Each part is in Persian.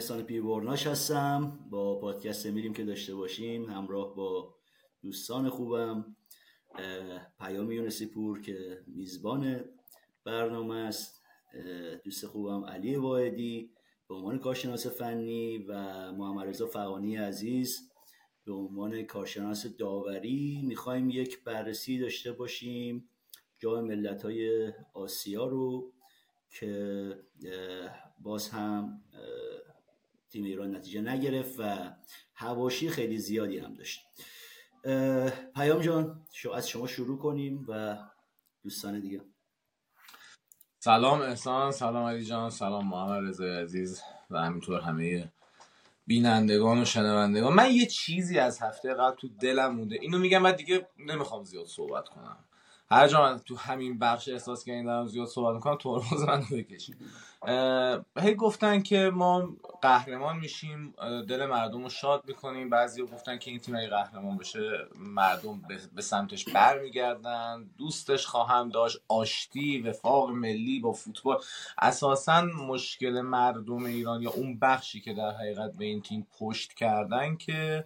احسان پیربرناش هستم. با پادکست میریم که داشته باشیم همراه با دوستان خوبم پیام یونسی پور که میزبان برنامه است. دوست خوبم علی واحدی به عنوان کارشناس فنی و محمد رضا فقانی عزیز به عنوان کارشناس داوری می‌خوایم یک بررسی داشته باشیم. جای ملت های آسیا رو که باز هم تیم ایران نتیجه نگرفت و هواشی خیلی زیادی هم داشت. پیام جان از شما شروع کنیم و دوستان دیگه. سلام احسان سلام علی جان سلام محمد رضای عزیز و همینطور همه بینندگان و شنوندگان. من یه چیزی از هفته قبل تو دلم مونده. اینو میگم و دیگه نمی‌خوام زیاد صحبت کنم. هر جا من تو همین بخش احساس کردم دارم زیاد صحبت می‌کنم ترمز من بکشیم هی گفتن که ما قهرمان میشیم دل مردم رو شاد می‌کنیم. بعضی گفتن که این تیم اگه قهرمان بشه مردم به سمتش برمیگردن. دوستش خواهم داشت. آشتی وفاق ملی با فوتبال. اساسا مشکل مردم ایران یا اون بخشی که در حقیقت به این تیم پشت کردن که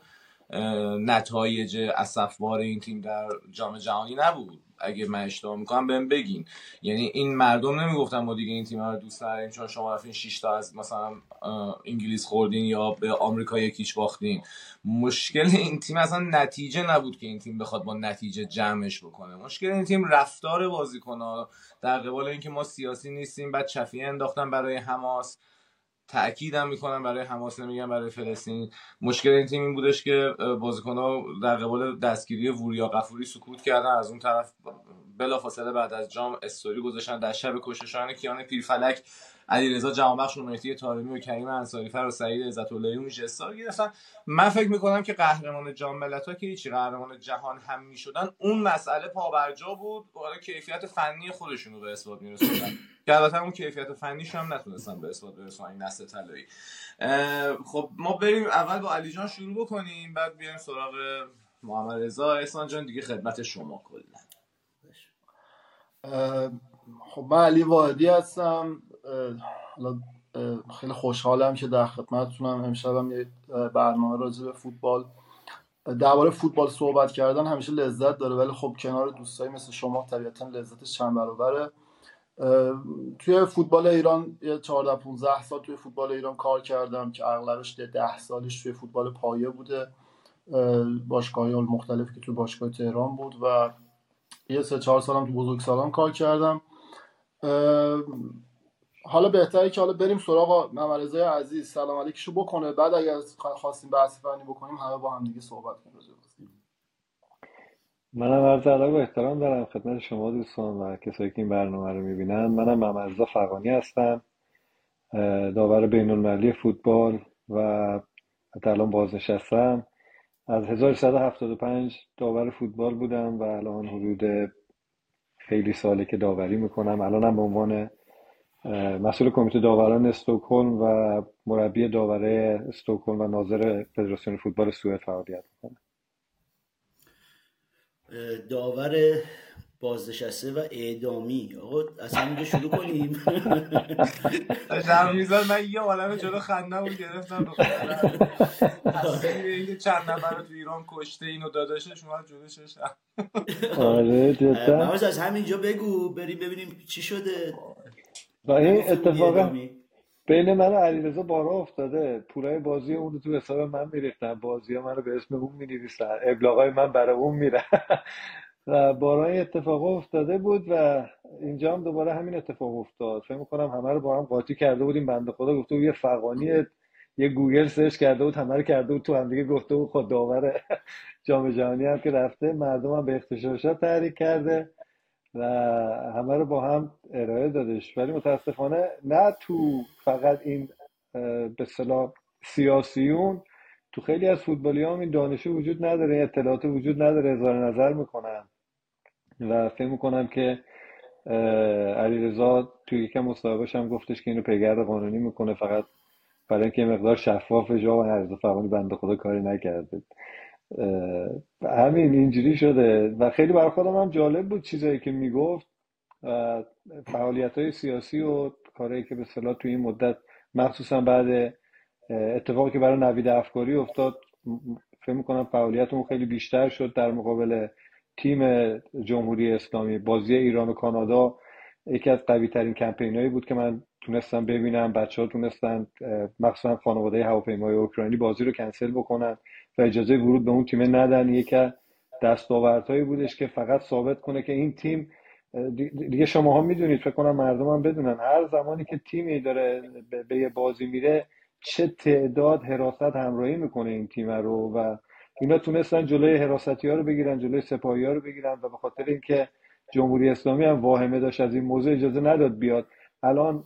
نتایج اسفبار این تیم در جام جهانی نبود. اگه من اشتباه می‌کنم بهم بگین. یعنی این مردم نمی‌گفتن ما دیگه این تیم رو دوست نداریم چون شما رفتین 6 تا از مثلا انگلیس خوردین یا به آمریکا یکیش باختین. مشکل این تیم اصلا نتیجه نبود که این تیم بخواد با نتیجه جمعش بکنه. مشکل این تیم رفتار بازیکن‌ها در قبال اینکه ما سیاسی نیستیم بعد چفیه انداختن برای حماس. تاکیدم می‌کنم برای حماس نمیگم برای فلسطین مشکل این تیم این بودش که ها در قبال دستگیری وریا قفوری سکوت کردن. از اون طرف بلافاصله بعد از جام استوری گذاشتن در شب کشتشان کیان پیرفلک علیرضا جهانبخش مهدی طارمی و کریم انصاری فر و سعید عزت اللهی اون جستا گرفتن. من فکر می‌کنم که قهرمان جام ملت‌ها که هیچی قهرمان جهان هم می‌شدن اون مسئله پابرجا بود. حالا کیفیت فنی خودشون رو به اثبات میرسوندن. که البته اون کیفیت فنیش هم نتونستن به اثبات برسونن این نسل طلایی. خب ما بریم اول با علی جان شروع بکنیم بعد بیایم سراغ محمد رضا. احسان جان دیگه خدمت شما کلا. خب من علی واحدی هستم. خیلی خوشحالم که در خدمتتونم. امشبم یه برنامه راجع به فوتبال درباره فوتبال صحبت کردن همیشه لذت داره ولی خب کنار دوستایی مثل شما طبیعتا لذتش چند برابره. توی فوتبال ایران یه 14 15 سال توی فوتبال ایران کار کردم که اغلبش 10 سالش توی فوتبال پایه بوده. باشگاهی مختلفی که توی باشگاه تهران بود و یه سه چهار سالم تو بزرگسالان کار کردم. حالا بهتره که حالا بریم سراغ محمد عزیز. سلام علیکشو بکنه. بعد اگر خواستیم بحث فنی بکنیم همه با هم دیگه صحبت کنیم. منم عرض ادب و احترام دارم خدمت شما دوستان و کسایی که این برنامه رو می‌بینن. منم محمد فقانی هستم داور بین المللی فوتبال و الان بازنشستم. از 1375 داور فوتبال بودم و الان حدود خیلی ساله که داوری می‌کنم. الانم به عنوان مسئول کمیته داوران استکهلم و مربی داوره استکهلم و ناظر فدراسیون فوتبال سوئد فعالیت می‌کنم. داور بازنشسته و اعدامی. آقا اصلا اینجا شروع کنیم. میزاد من یه عالم جلو خنده بود گرفتم اینکه چند نفر رو تو ایران کشته اینو داداشش اومد جلو ششم آره جدا. از همینجا بگو بریم ببینیم چی شده. و این اتفاق بین من و علیرضا بارا افتاده. پولای بازی اون رو تو حساب من میریختن. بازی ها من رو به اسم اون می‌نویسن. ابلاغای من برای اون میره. و بارا این اتفاق افتاده بود و اینجا هم دوباره همین اتفاق افتاد. فکر می‌کنم همه رو با هم قاطی کرده بودیم. بنده خدا گفته بود یه فغانی یه Google search کرده بود همه رو کرده بود تو هم دیگه گفته بود خود داور جام جهانی هم که رفته. مردم هم به اغتشاشات تحریک کرده. و همه رو با هم ارائه دادش. ولی متاسفانه نه تو فقط این به اصطلاح سیاسیون تو خیلی از فوتبالی هم این دانشی وجود نداره اطلاعات وجود نداره اظهار نظر می‌کنن. و فکر می‌کنم که علیرضا توی یکم مصاحبهش هم گفتش که اینو پیگرد قانونی می‌کنه فقط برای اینکه مقدار شفاف جا و علیرضا فقانی بنده خدا کاری نکرده. همین اینجوری شده. و خیلی برای خودم هم جالب بود چیزایی که می‌گفت فعالیت های سیاسی و کارهایی که به صلاح توی این مدت مخصوصا بعد اتفاقی که برای نوید افکاری افتاد فکر می‌کنم فعالیتمون خیلی بیشتر شد در مقابل تیم جمهوری اسلامی. بازی ایران و کانادا یکی از قوی ترین کمپین هایی بود که من تونستم ببینم. بچه ها تونستن مخصوصا خانواده هواپیمای اوکراینی بازی رو کنسل بکنن. و اجازه ورود به اون تیم ندن. از دستاوردهایی بودش که فقط ثابت کنه که این تیم دیگه شما ها می‌دونید فکر کنم مردم هم بدونن هر زمانی که تیمی داره به یه بازی میره چه تعداد حراست همراهی می‌کنه این تیم رو و اینا تونستن جلوی حراستی ها رو بگیرن جلوی سپاهی ها رو بگیرن و به خاطر اینکه جمهوری اسلامی هم واهمه داشت از این موضوع اجازه نداد بیاد. الان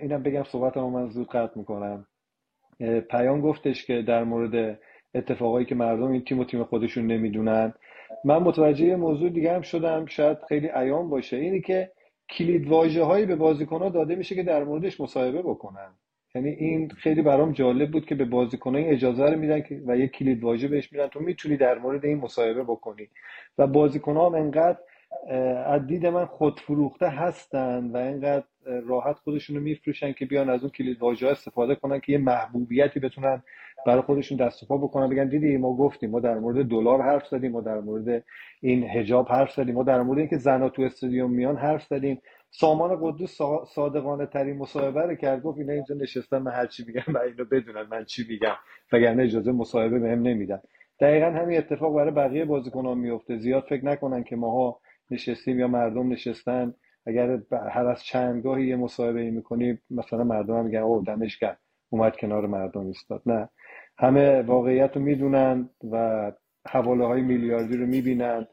اینم بگم صحبت من زود قطع می‌کنم. پیام گفتش که در مورد اتفاقایی که مردم این تیم و تیم خودشون نمی‌دونن. من متوجه موضوع دیگه هم شدم شاید خیلی عیان باشه. اینی که کلید واژه هایی به بازیکن ها داده میشه که در موردش مصاحبه بکنن. یعنی این خیلی برام جالب بود که به بازیکن این اجازه رو میدن و یک کلید واژه بهش میدن. تو می‌تونی در مورد این مصاحبه بکنی. و بازیکن ها هم انقدر از دید من خودفروخته هستن و اینقدر راحت خودشون رو میفروشن که بیان از اون کلید واژه استفاده کنن که یه محبوبیتی بتونن برای خودشون دست پا بکنن. بگن دیدی ما گفتیم ما در مورد دلار حرف زدیم ما در مورد این حجاب حرف زدیم ما در مورد اینکه زنا تو استادیوم میان حرف زدیم. سامان قدوس صادقانه ترین مصاحبه رو کرد گفت اینا اینجا نشستن من هر چی میگم و اینو بدونن من چی میگم وگرنه اجازه مصاحبه بهم نمیدن. دقیقا همین اتفاق برای بقیه بازیکنان میفته. زیاد فکر نکنن که ماها نشستیم یا مردم نشستن اگر هر از چندگاهی یه مصاحبه ای می‌کنی مثلا مردم هم میگن او دمش کرد اومد کنار مردم ایستاد. نه. همه واقعیت رو می‌دونن و حواله های میلیاردی رو می‌بینن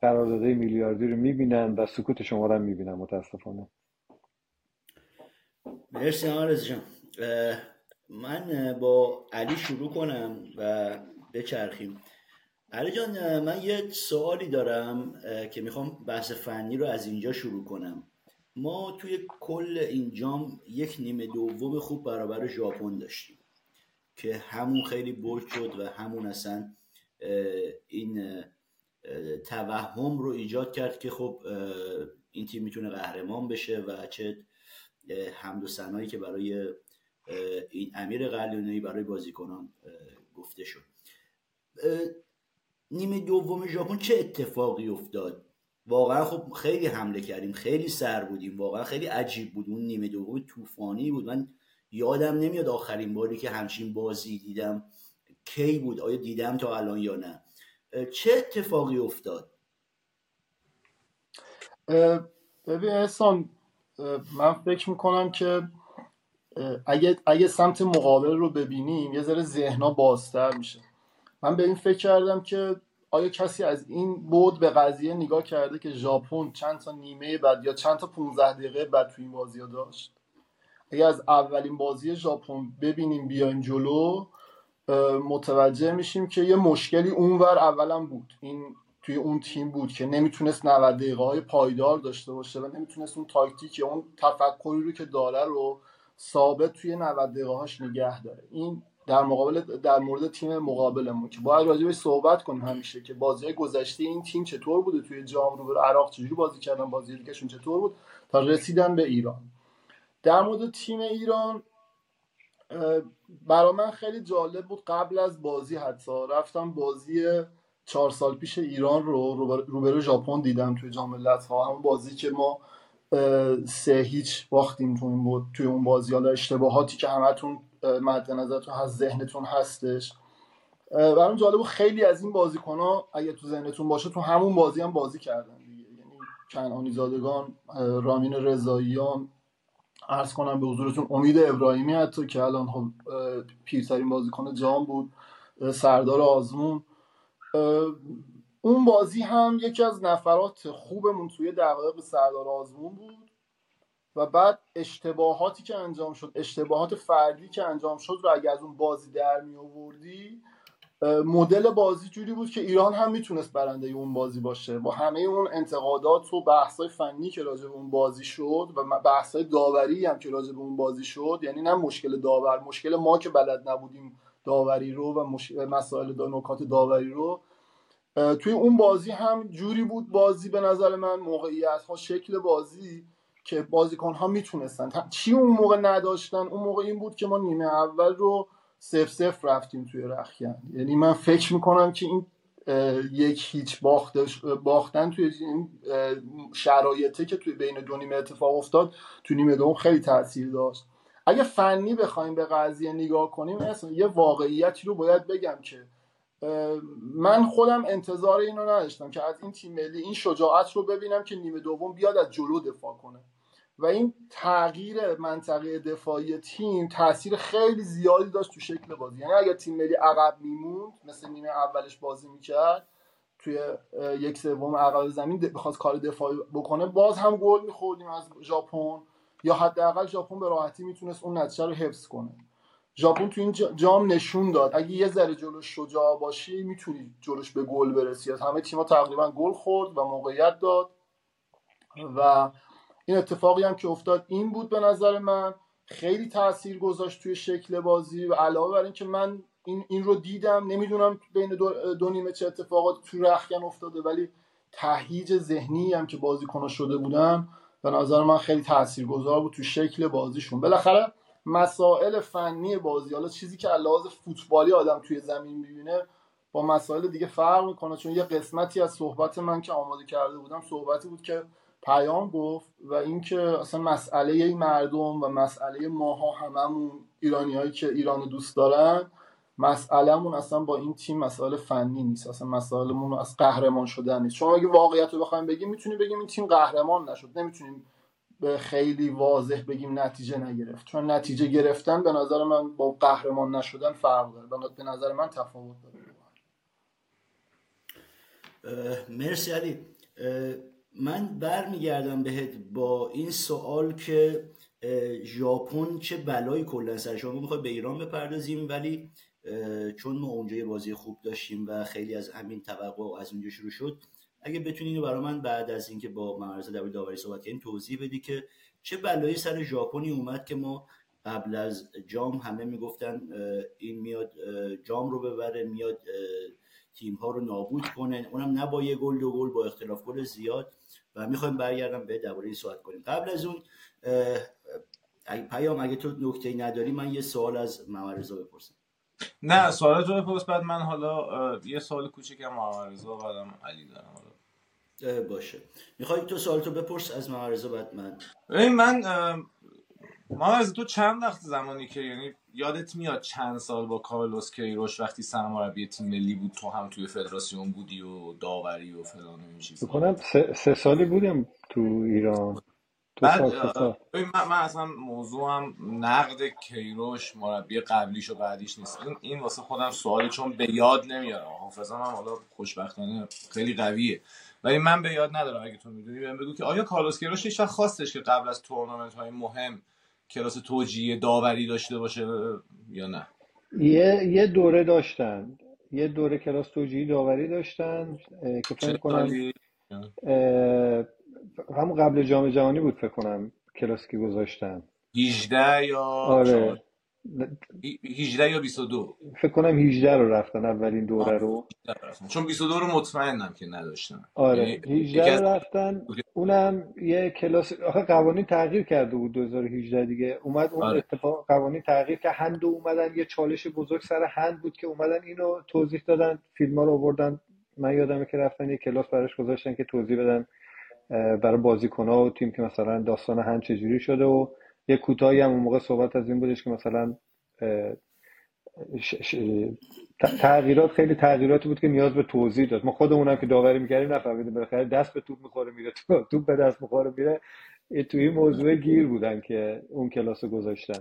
قراردادهای میلیاردی رو می‌بینن و سکوت شما رو می‌بینن متاسفانه. مرسی آرز جان. من با علی شروع کنم و بچرخیم. علی جان من یه سوالی دارم که می‌خوام بحث فنی رو از اینجا شروع کنم. ما توی کل این جام یک نیمه دوم خوب برابر ژاپن داشتیم که همون خیلی برد شد و همون اصلا این توهم رو ایجاد کرد که خب این تیم می‌تونه قهرمان بشه و چه حمد و سنایی که برای این امیر قلیونی برای بازیکنان گفته شد. نیمه دوم ژاپن چه اتفاقی افتاد؟ واقعا خب خیلی حمله کردیم خیلی سر بودیم واقعا خیلی عجیب بود. اون نیمه دوم طوفانی بود. من یادم نمیاد آخرین باری که همچین بازی دیدم کی بود آیا دیدم تا الان یا نه. چه اتفاقی افتاد؟ ببین احسان من فکر می‌کنم که اگه, اگه سمت مقابل رو ببینیم یه ذره ذهنا بازتر میشه. من به این فکر کردم که آیا کسی از این بود به قضیه نگاه کرده که ژاپن چند تا نیمه بعد یا چند تا 15 دقیقه بعد توی این بازی ها داشت؟ اگه از اولین بازی ژاپن ببینیم بیایم جلو متوجه میشیم که یه مشکلی اونور اولا بود. این توی اون تیم بود که نمی‌تونست 90 دقیقه های پایدار داشته باشه و نمی‌تونست اون تاکتیک اون تفکری رو که داره رو ثابت توی 90 دقیقه هاش نگه داره. این در مقابل در مورد تیم مقابلمون که باید راجع صحبت کنیم همیشه که بازی گذشته این تیم چطور بوده؟ توی جام رو عراق چجوری بازی کردن؟ بازی دیگهشون چطور بود؟ تا رسیدن به ایران. در مورد تیم ایران برا من خیلی جالب بود قبل از بازی حتی. رفتم بازی چهار سال پیش ایران رو روبرو ژاپن دیدم توی جام ها همون بازی که ما سه هیچ باختیم توی اون, توی اون بازی. حالا اشتباهاتی که همتون مد نظرتون هست ذهنتون هستش. برام جالب خیلی از این بازیکن ها اگه تو ذهنتون باشه تو همون بازی هم بازی کردن دیگه. یعنی کنعانی زادگان رامین رضاییان. ارز کنم به حضورتون امید ابراهیمی حتی که الان خب پیرترین بازیکن جام بود. سردار آزمون. اون بازی هم یکی از نفرات خوبمون توی دقایق سردار آزمون بود. و بعد اشتباهاتی که انجام شد اشتباهات فردی که انجام شد رو اگه از اون بازی در می آوردی مدل بازی جوری بود که ایران هم می‌تونست برنده اون بازی باشه. با همه اون انتقادات و بحثای فنی که راجع به اون بازی شد و بحثای داوری هم که راجع به اون بازی شد یعنی نه مشکل داور مشکل ما که بلد نبودیم داوری رو و مسائل دا نکات داوری رو توی اون بازی هم جوری بود بازی به نظر من موقعیت ها شکل بازی که بازیکن ها می‌تونستن چی اون موقع نداشتن؟ اون موقع این بود که ما نیمه اول رو سف سف رفتیم توی رخیان یعنی من فکر می‌کنم که این یک هیچ باختن توی این شرایطه که توی بین دو نیمه اتفاق افتاد توی نیمه دوم خیلی تاثیر داشت. اگه فنی بخوایم به قضیه نگاه کنیم اصلا یه واقعیتی رو باید بگم که من خودم انتظار اینو نداشتم که از این تیم ملی این شجاعت رو ببینم که نیمه دوم بیاد از جلو دفاع کنه. و این تغییر منطقه دفاعی تیم تاثیر خیلی زیادی داشت تو شکل بازی. یعنی اگر تیم ملی عقب میموند مثل نیمه اولش بازی می‌کرد توی یک سوم عقب زمین بخواست کار دفاعی بکنه باز هم گل میخوردیم از ژاپن. یا حداقل ژاپن به راحتی می‌تونست اون نتیجه رو حفظ کنه. ژاپن تو این جام نشون داد. اگه یه ذره جلوش شجاع باشی می‌تونی جلوش به گل برسی. از همه تیم‌ها تقریبا گل خورد و موقعیت داد و این اتفاقی هم که افتاد این بود به نظر من. خیلی تاثیر گذاشت توی شکل بازی و علاوه بر اینکه من این, این رو دیدم. نمی‌دونم بین دو, دو نیمه چه اتفاقات تو رخکن افتاده ولی تهیج ذهنی هم که بازیکن‌ها شده بودن به نظر من خیلی تاثیرگذار بود تو شکل بازیشون. بالاخره مسائل فنی بازی حالا چیزی که لحاظ فوتبالی آدم توی زمین می‌بینه با مسائل دیگه فرق می‌کنه. چون یه قسمتی از صحبت من که آماده کرده بودم صحبتی بود که پیام گفت و اینکه اصلا مسئله این مردم و مسئله ماها هممون ایرانی هایی که ایران دوست دارن مسئلهمون اصلا با این تیم مسئله فنی نیست. اصلا مسئلهمون از قهرمان شدن نیست. چون اگه واقعیت رو بخوایم بگیم می‌تونیم بگیم این تیم قهرمان نشد. نمی‌تونیم به خیلی واضح بگیم نتیجه نگرفت. چون نتیجه گرفتن به نظر من با قهرمان نشدن فرق داره. به نظر من تفاوت داره. مرسی علی. من برمیگردم بهت با این سوال که ژاپن چه بلایی کلا سر شما؟ می‌خواد به ایران بپردازیم ولی چون ما اونجا یه بازی خوب داشتیم و خیلی از همین توقع از اونجا شروع شد اگه بتونی اینو برای من بعد از اینکه با ممرزا دبیر داوری صحبت کردیم توضیح بدی که چه بلایی سر ژاپنی اومد که ما قبل از جام همه می‌گفتن این میاد جام رو ببره میاد تیم ها رو نابود کنه اونم نه با یه گل دو گل با اختلاف گل زیاد. و می‌خوایم برگردم به درباره صحبت کنیم. قبل از اون پیام اگه تو نکته نداری من یه سوال از ممرزا بپرسم. نه سوال تو بپرس بعد من حالا یه سوال کوچیکم ممرزا بعدم علی دارم. حالا. باشه. می‌خوای تو سوال تو بپرس از ممرزا بعد من. من ممرزا تو چند وقت زمانی که یعنی یادت میاد چند سال با کارلوس کیروش وقتی سرمربی تیم ملی بود تو هم توی فدراسیون بودی و داوری و فلان این چیزا؟ کنم سه, سه سالی بودم تو ایران. بعد من, من اصلا موضوعم نقد کیروش مربی قبلیش و بعدیش نیست. این, این واسه خودم سوالی چون به یاد نمیارم. حافظم هم حالا خوشبختانه خیلی قویه. ولی من به یاد ندارم اگه تو می‌دونی بهم بگو که آیا کارلوس کیروش هیچ خواستش که قبل از تورنمنت های مهم کلاس توجیه داوری داشته باشه یا نه؟ یه یه دوره داشتن. یه دوره کلاس توجیه داوری داشتن که فکر کنم همون قبل جام جهانی بود فکر کنم کلاس که گذاشتن. 18 یا آره. 18 یا 22 فکر کنم 18 رو رفتن اولین دوره رو. چون 22 رو مطمئنم که نداشتن. آره 18 یعنی رو رفتن. اونم یه کلاس آخه قوانین تغییر کرده بود 2018 دیگه. اومد اون آره. اتفاق قوانین تغییر که هند اومدن یه چالش بزرگ سر هند بود که اومدن اینو توضیح دادن فیلم ها رو آوردن. من یادمه که رفتن یه کلاس براش گذاشتن که توضیح بدن برای بازیکن ها و تیم که مثلا داستان هند چجوری شده و یه کوتاهی هم اون موقع صحبت از این بودش که مثلا تغییرات خیلی تغییراتی بود که نیاز به توضیح داشت ما خودمونم که داوری می‌کردیم نفهمیدیم بالاخره دست به توپ می‌خوره میره توپ به دست می‌خوره میره. تو این موضوع گیر بودن که اون کلاس گذاشتن.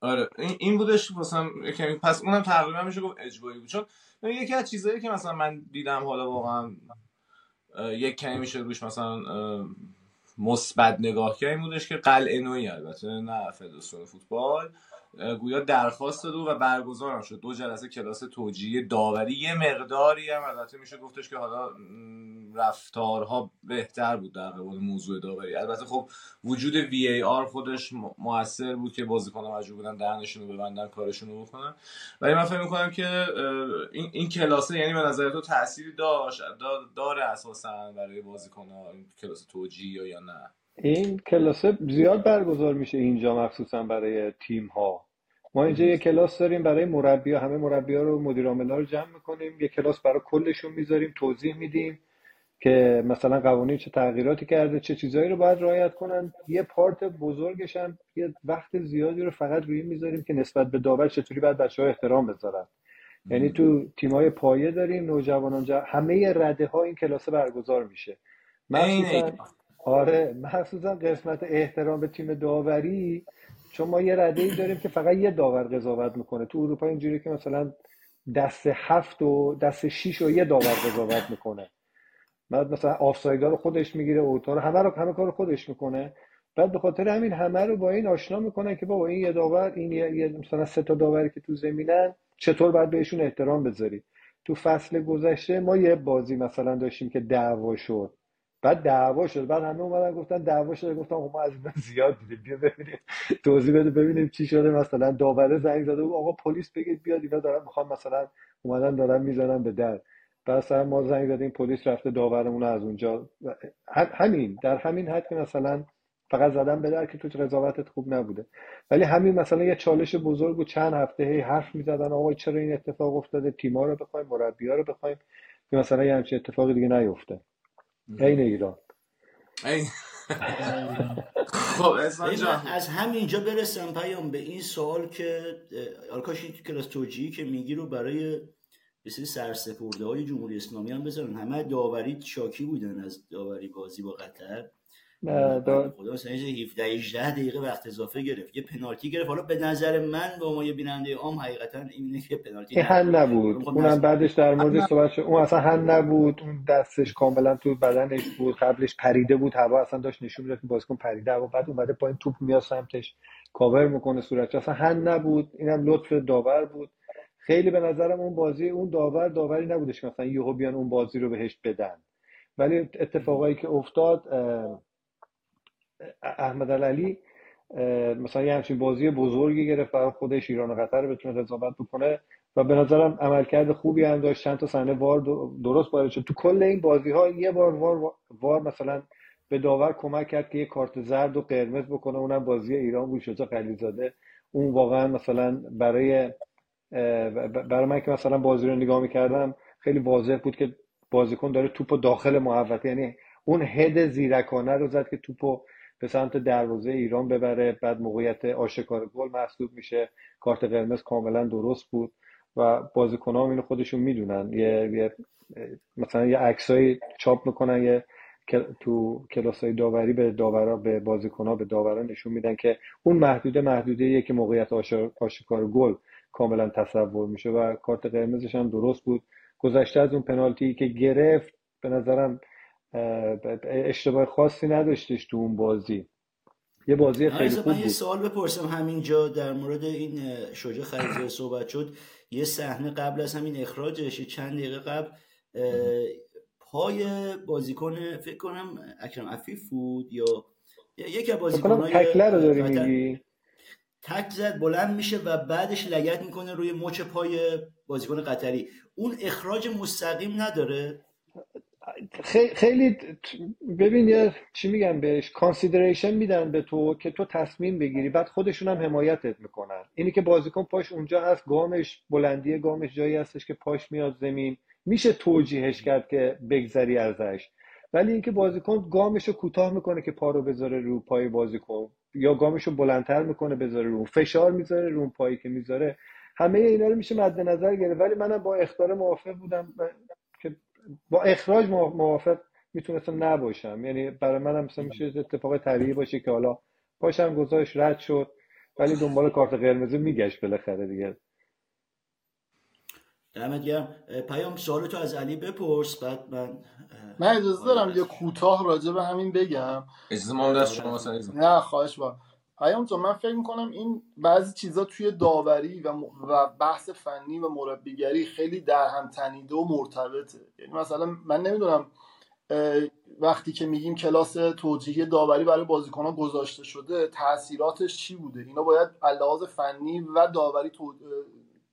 آره این بودش مثلا کمی پس اونم تقریبا میشه گفت اجباری بود. چون یکی از چیزایی که مثلا من دیدم حالا واقعا یک کمی میشه روش مثلا مثبت نگاه کرد این بودش که قلعه نوعی البته نه فدراسیون فوتبال. گویا درخواست داد و برگزار شد. دو جلسه کلاس توجیه داوری. یه مقداری هم البته میشه گفتش که حالا رفتارها بهتر بود در قبال موضوع داوری. البته خب وجود وی ای آر خودش موثر بود که بازیکن‌ها مجبور بودن دهنشون رو ببندن کارشون رو بکنن. ولی من فکر می‌کنم که این, این کلاسه یعنی به نظر تو تأثیری داشت داره اساسا برای بازیکن‌ها این کلاس توجیه یا نه؟ این کلاس زیاد برگزار میشه اینجا مخصوصا برای تیم ها ما اینجا یه کلاس داریم برای مربی ها همه مربی ها رو مدیر رو جمع می‌کنیم. یه کلاس برای کلشون می‌ذاریم توضیح میدیم که مثلا قوانین چه تغییراتی کرده چه چیزهایی رو باید رعایت کنن. یه پارت بزرگش هم یه وقت زیادی رو فقط روی می‌ذاریم که نسبت به داور چطوری باید بچه ها احترام بذارن. یعنی تو تیمای پایه داریم نوجوانان. همه رده ها این کلاس برگزار میشه. آره مخصوصا قسمت احترام به تیم داوری. چون ما یه رده ای داریم که فقط یه داور قضاوت می‌کنه. تو اروپا اینجوری که مثلا دست هفت و دست شیش و یه داور قضاوت می‌کنه. بعد مثلا آفسایدا رو خودش می‌گیره اوتا رو همه رو همه کار خودش می‌کنه. بعد به خاطر همین همه رو با این آشنا می‌کنن که بابا این یه داور این یه مثلا سه تا داوری که تو زمینن چطور باید بهشون احترام بذاری؟ تو فصل گذشته ما یه بازی مثلا داشتیم که دعوا شد. بعد دعوا شد. بعد همه اومدن گفتن دعوا شده. گفتم ما از اینا زیاد دیدیم بیا ببینیم. توضیح بده ببینیم چی شده. مثلا داوره زنگ زده آقا پلیس بگید بیاد. اینا دارن می‌خوان مثلا اومدن دارن می‌زنن به در. مثلا ما زنگ زدیم پلیس رفته داورمون از اونجا. همین. در همین حد که مثلا فقط زدم به در که تو قضاوتت خوب نبوده. ولی همین مثلا یه چالش بزرگ و چند هفته هی حرف می‌زدن. آقا چرا این اتفاق افتاده؟ تیما رو بخوایم مربیا رو بخوایم. که مثلا یه همچین اتفاق دیگه نیفته. عین ایران. خب از همینجا برسم پیام به این سوال که آرکاش کلاس توجیهی که میگی رو برای به سرسپرده های جمهوری اسلامی هم بذارن. همه داوری شاکی بودن از داوری بازی با قطر. خدا مثلا 17 18 دقیقه وقت اضافه گرفت. یه پنالتی گرفت. حالا به نظر من با ما یه بیننده عام حقیقتا اینه که پنالتی هن نبود. اونم بعدش در مورد صحبت شد. اون اصلا هن نبود. اون دستش کاملا تو بدنش بود. قبلش پریده بود. هوا اصلا داشت نشون می‌داد که بازیکن پریده و بعد اومده پایین توپ میاد سمتش. کاور می‌کنه صورتش. اصلا هن نبود. اینم لطف داور بود. خیلی به نظرم اون بازی اون داور داوری نبودش که مثلا یهو بیان اون بازی رو بهش بدن. ولی اتفاقایی که افتاد احمد علی مثلا یه همچین بازی بزرگی گرفت برای خودش ایران و قطر بتونه قضاوت بکنه و به نظرم عملکرد خوبی هم داشت چند تا صحنه وار درست وارد شد. تو کل این بازی ها یه بار وار, وار مثلا به داور کمک کرد که یه کارت زرد و قرمز بکنه. اونم بازی ایران بود. شجاع خلیزاده اون واقعا مثلا برای برای من که مثلا بازی رو نگاه می‌کردم خیلی واضح بود که بازیکن داره توپ داخل محوطه. یعنی اون هد زیرکانه رو زد که توپو به سمت دروازه ایران ببره بعد موقعیت آشکار گل محسوب میشه. کارت قرمز کاملا درست بود و بازیکن ها اینو خودشون می‌دونن. یه, یه مثلا یه عکسای چاپ می‌کنن یه تو کلاس های داوری به داورا به بازیکن ها به داورا نشون میدن که اون محدوده محدوده که موقعیت آشکار گل کاملا تصور میشه و کارت قرمزش هم درست بود. گذشته از اون پنالتی که گرفت به نظرم اشتباه خاصی نداشتش تو اون بازی. یه بازی خیلی خوب من یه سوال بپرسم همینجا در مورد این شجاع خریزه صحبت شد. یه صحنه قبل از همین اخراجش چند دقیقه قبل پای بازیکن فکر کنم اکرم عفیف بود یا یکی از بازیکن‌های تکله رو داری میگی. تک زد بلند میشه و بعدش لگت می‌کنه روی مچ پای بازیکن قطری. اون اخراج مستقیم نداره؟ خیلی ببین یه چی میگن بهش؟ کانسیدریشن میدن به تو که تو تصمیم بگیری. بعد خودشون هم حمایتت می‌کنن. اینی که بازیکن پاش اونجا هست گامش بلندی گامش جایی هستش که پاش میاد زمین. میشه توجیهش کرد که بگذری ازش. ولی اینکه بازیکن گامش رو کوتاه می‌کنه که پا رو بذاره رو پای بازیکن یا گامش رو بلندتر می‌کنه بذاره رو فشار می‌ذاره رو پایی که می‌ذاره. همه اینا رو میشه مد نظر گرفت. ولی منم با اختار موافق بودم. با اخراج موافق می‌تونستم نباشم. یعنی برای منم مثلا میشه اتفاق طبیعی باشه که حالا پاشم گذاشت رد شد ولی دنبال کارت قرمز میگشت بالاخره دیگه. دمت گرم. پیام سوال تو از علی بپرس بعد من من اجازه دارم یه کوتاه راجع به همین بگم. اجازه ما دست شما نه خواهش با پیام تو من فکر می‌کنم این بعضی چیزا توی داوری و, و بحث فنی و مربیگری خیلی در هم تنیده و مرتبطه. یعنی مثلا من نمی‌دونم وقتی که میگیم کلاس توجیهی داوری برای بازیکنها گذاشته شده تاثیراتش چی بوده؟ اینا باید لحاظ فنی و داوری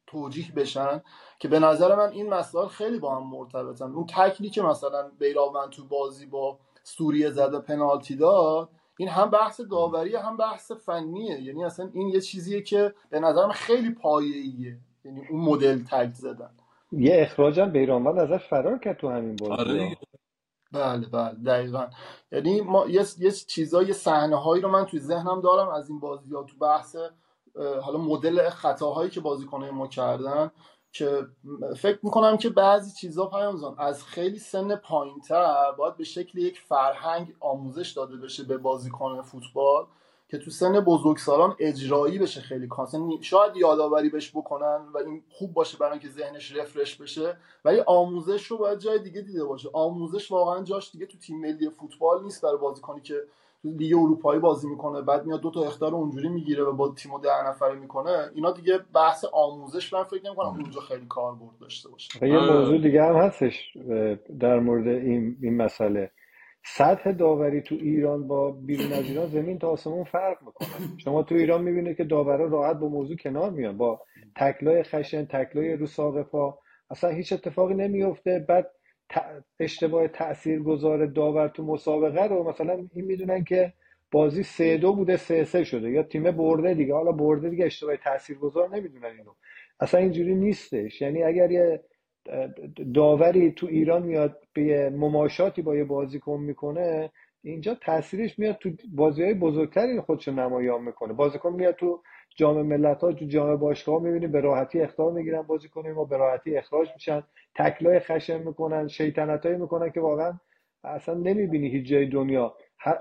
توجیه بشن که به نظر من این مسائل خیلی با هم مرتبطن. اون تکلی که مثلا بیراون تو بازی با سوریه زده پنالتی داد این هم بحث داوری هم بحث فنیه. یعنی اصلا این یه چیزیه که به نظرم خیلی پایه‌ایه. یعنی اون مدل تگ زدن. یه اخراجم بیرانوند ازش فرار کرد تو همین بازی. آره بله بله. دقیقا. یعنی ما یه, یه چیزا یه صحنه هایی رو من توی ذهنم دارم از این بازی ها تو بحث حالا مدل خطاهایی که بازیکنه ما کردن. که فکر می‌کنم که بعضی چیزا پیامزان از خیلی سن پایینتر باید به شکل یک فرهنگ آموزش داده بشه به بازیکن فوتبال که تو سن بزرگسالان اجرایی بشه خیلی کانسن شاید یادآوری بهش بکنن و این خوب باشه برای اینکه ذهنش رفرش بشه ولی آموزش رو باید جای دیگه دیده باشه. آموزش واقعا جاش دیگه تو تیم ملی فوتبال نیست برای بازیکنی که لیگ اروپایی بازی می‌کنه بعد میاد دو تا اختار اونجوری می‌گیره و با تیمو ده نفره می‌کنه. اینا دیگه بحث آموزش من فکر نمی‌کنم اونجا خیلی کاربرد داشته باشه. یه موضوع دیگه هم هستش در مورد این این مسئله. سطح داوری تو ایران با بیرون از ایران زمین تا آسمون فرق می‌کنه. شما تو ایران می‌بینید که داورا راحت با موضوع کنار میان با تکلای خشن تکلای رو ساق پا. اصلا هیچ اتفاقی نمیفته بعد اشتباه تأثیر گذار داور تو مسابقه رو مثلا این می‌دونن که بازی سه دو بوده سه سه شده. یا تیم برده دیگه. حالا برده دیگه اشتباه تأثیر گذار نمی‌دونن اینو. اصلا اینجوری نیستش. یعنی اگر یه داوری تو ایران میاد به مماشاتی با یه بازیکن می‌کنه اینجا تاثیرش میاد تو بازی های بزرگتری خودش نمایان می‌کنه. بازیکن میاد تو جام ملت ها تو جام باشگاه می‌بینیم به راحتی اختار می‌گیرن بازیکن ما به راحتی اخراج میشن تکلای خشن می‌کنن شیطنت می‌کنن که واقعا اصلا نمی‌بینی هیچ جای دنیا.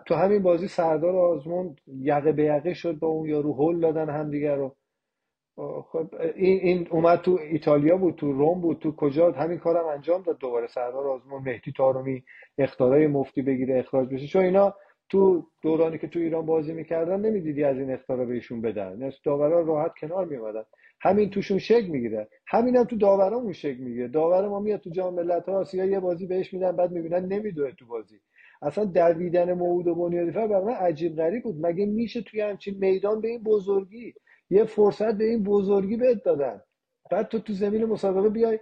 تو همین بازی سردار آزمون یقه به یقه شد با اون یارو هول دادن همدیگه رو. خب این این اومد تو ایتالیا بود تو روم بود تو کجا همین کارم انجام داد دوباره. سردار آزمون مهدی تارومی اختارای مفتی بگیره اخراج بشه. چون اینا تو دورانی که تو ایران بازی می‌کردن نمی‌دیدی از این اختارا بهشون بدن. نه داورا راحت کنار میومدن همین توشون شک می‌گیره. همین هم تو داورامون شک می‌گیره. داور ما میاد تو جام ملت‌های آسیا یه بازی بهش میدن بعد می‌بینن نمیدوه تو بازی. اصلا دویدن موعود و بنیادی فر برای من عجیب غریب بود. مگه میشه توی همچین میدان به این بزرگی یه فرصت به این بزرگی بهت دادن؟ بعد تو تو زمین مسابقه بیای.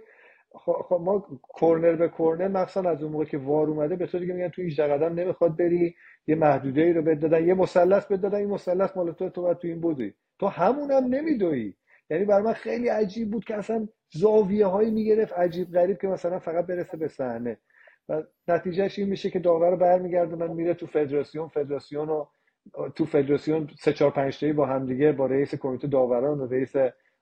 خب ما کورنر به کورنر مخصوصا از اون موقع که وار اومده به تو دیگه میگن تو 18 قدم نمی‌خواد بری. یه محدوده ای رو بهت دادن یه مثلث بهت دادن این مثلث مال تو تو تو این بودی. تو همونم نمیدوی یعنی برای من خیلی عجیب بود که اصلا زاویه هایی می‌گرفت عجیب غریب که مثلا فقط برسه به صحنه. و نتیجهش این میشه که داور برمیگردونن میره تو فدراسیون فدراسیون رو تو فدراسیون سه چهار پنج تایی با همدیگه با رئیس کمیته داوران و رئیس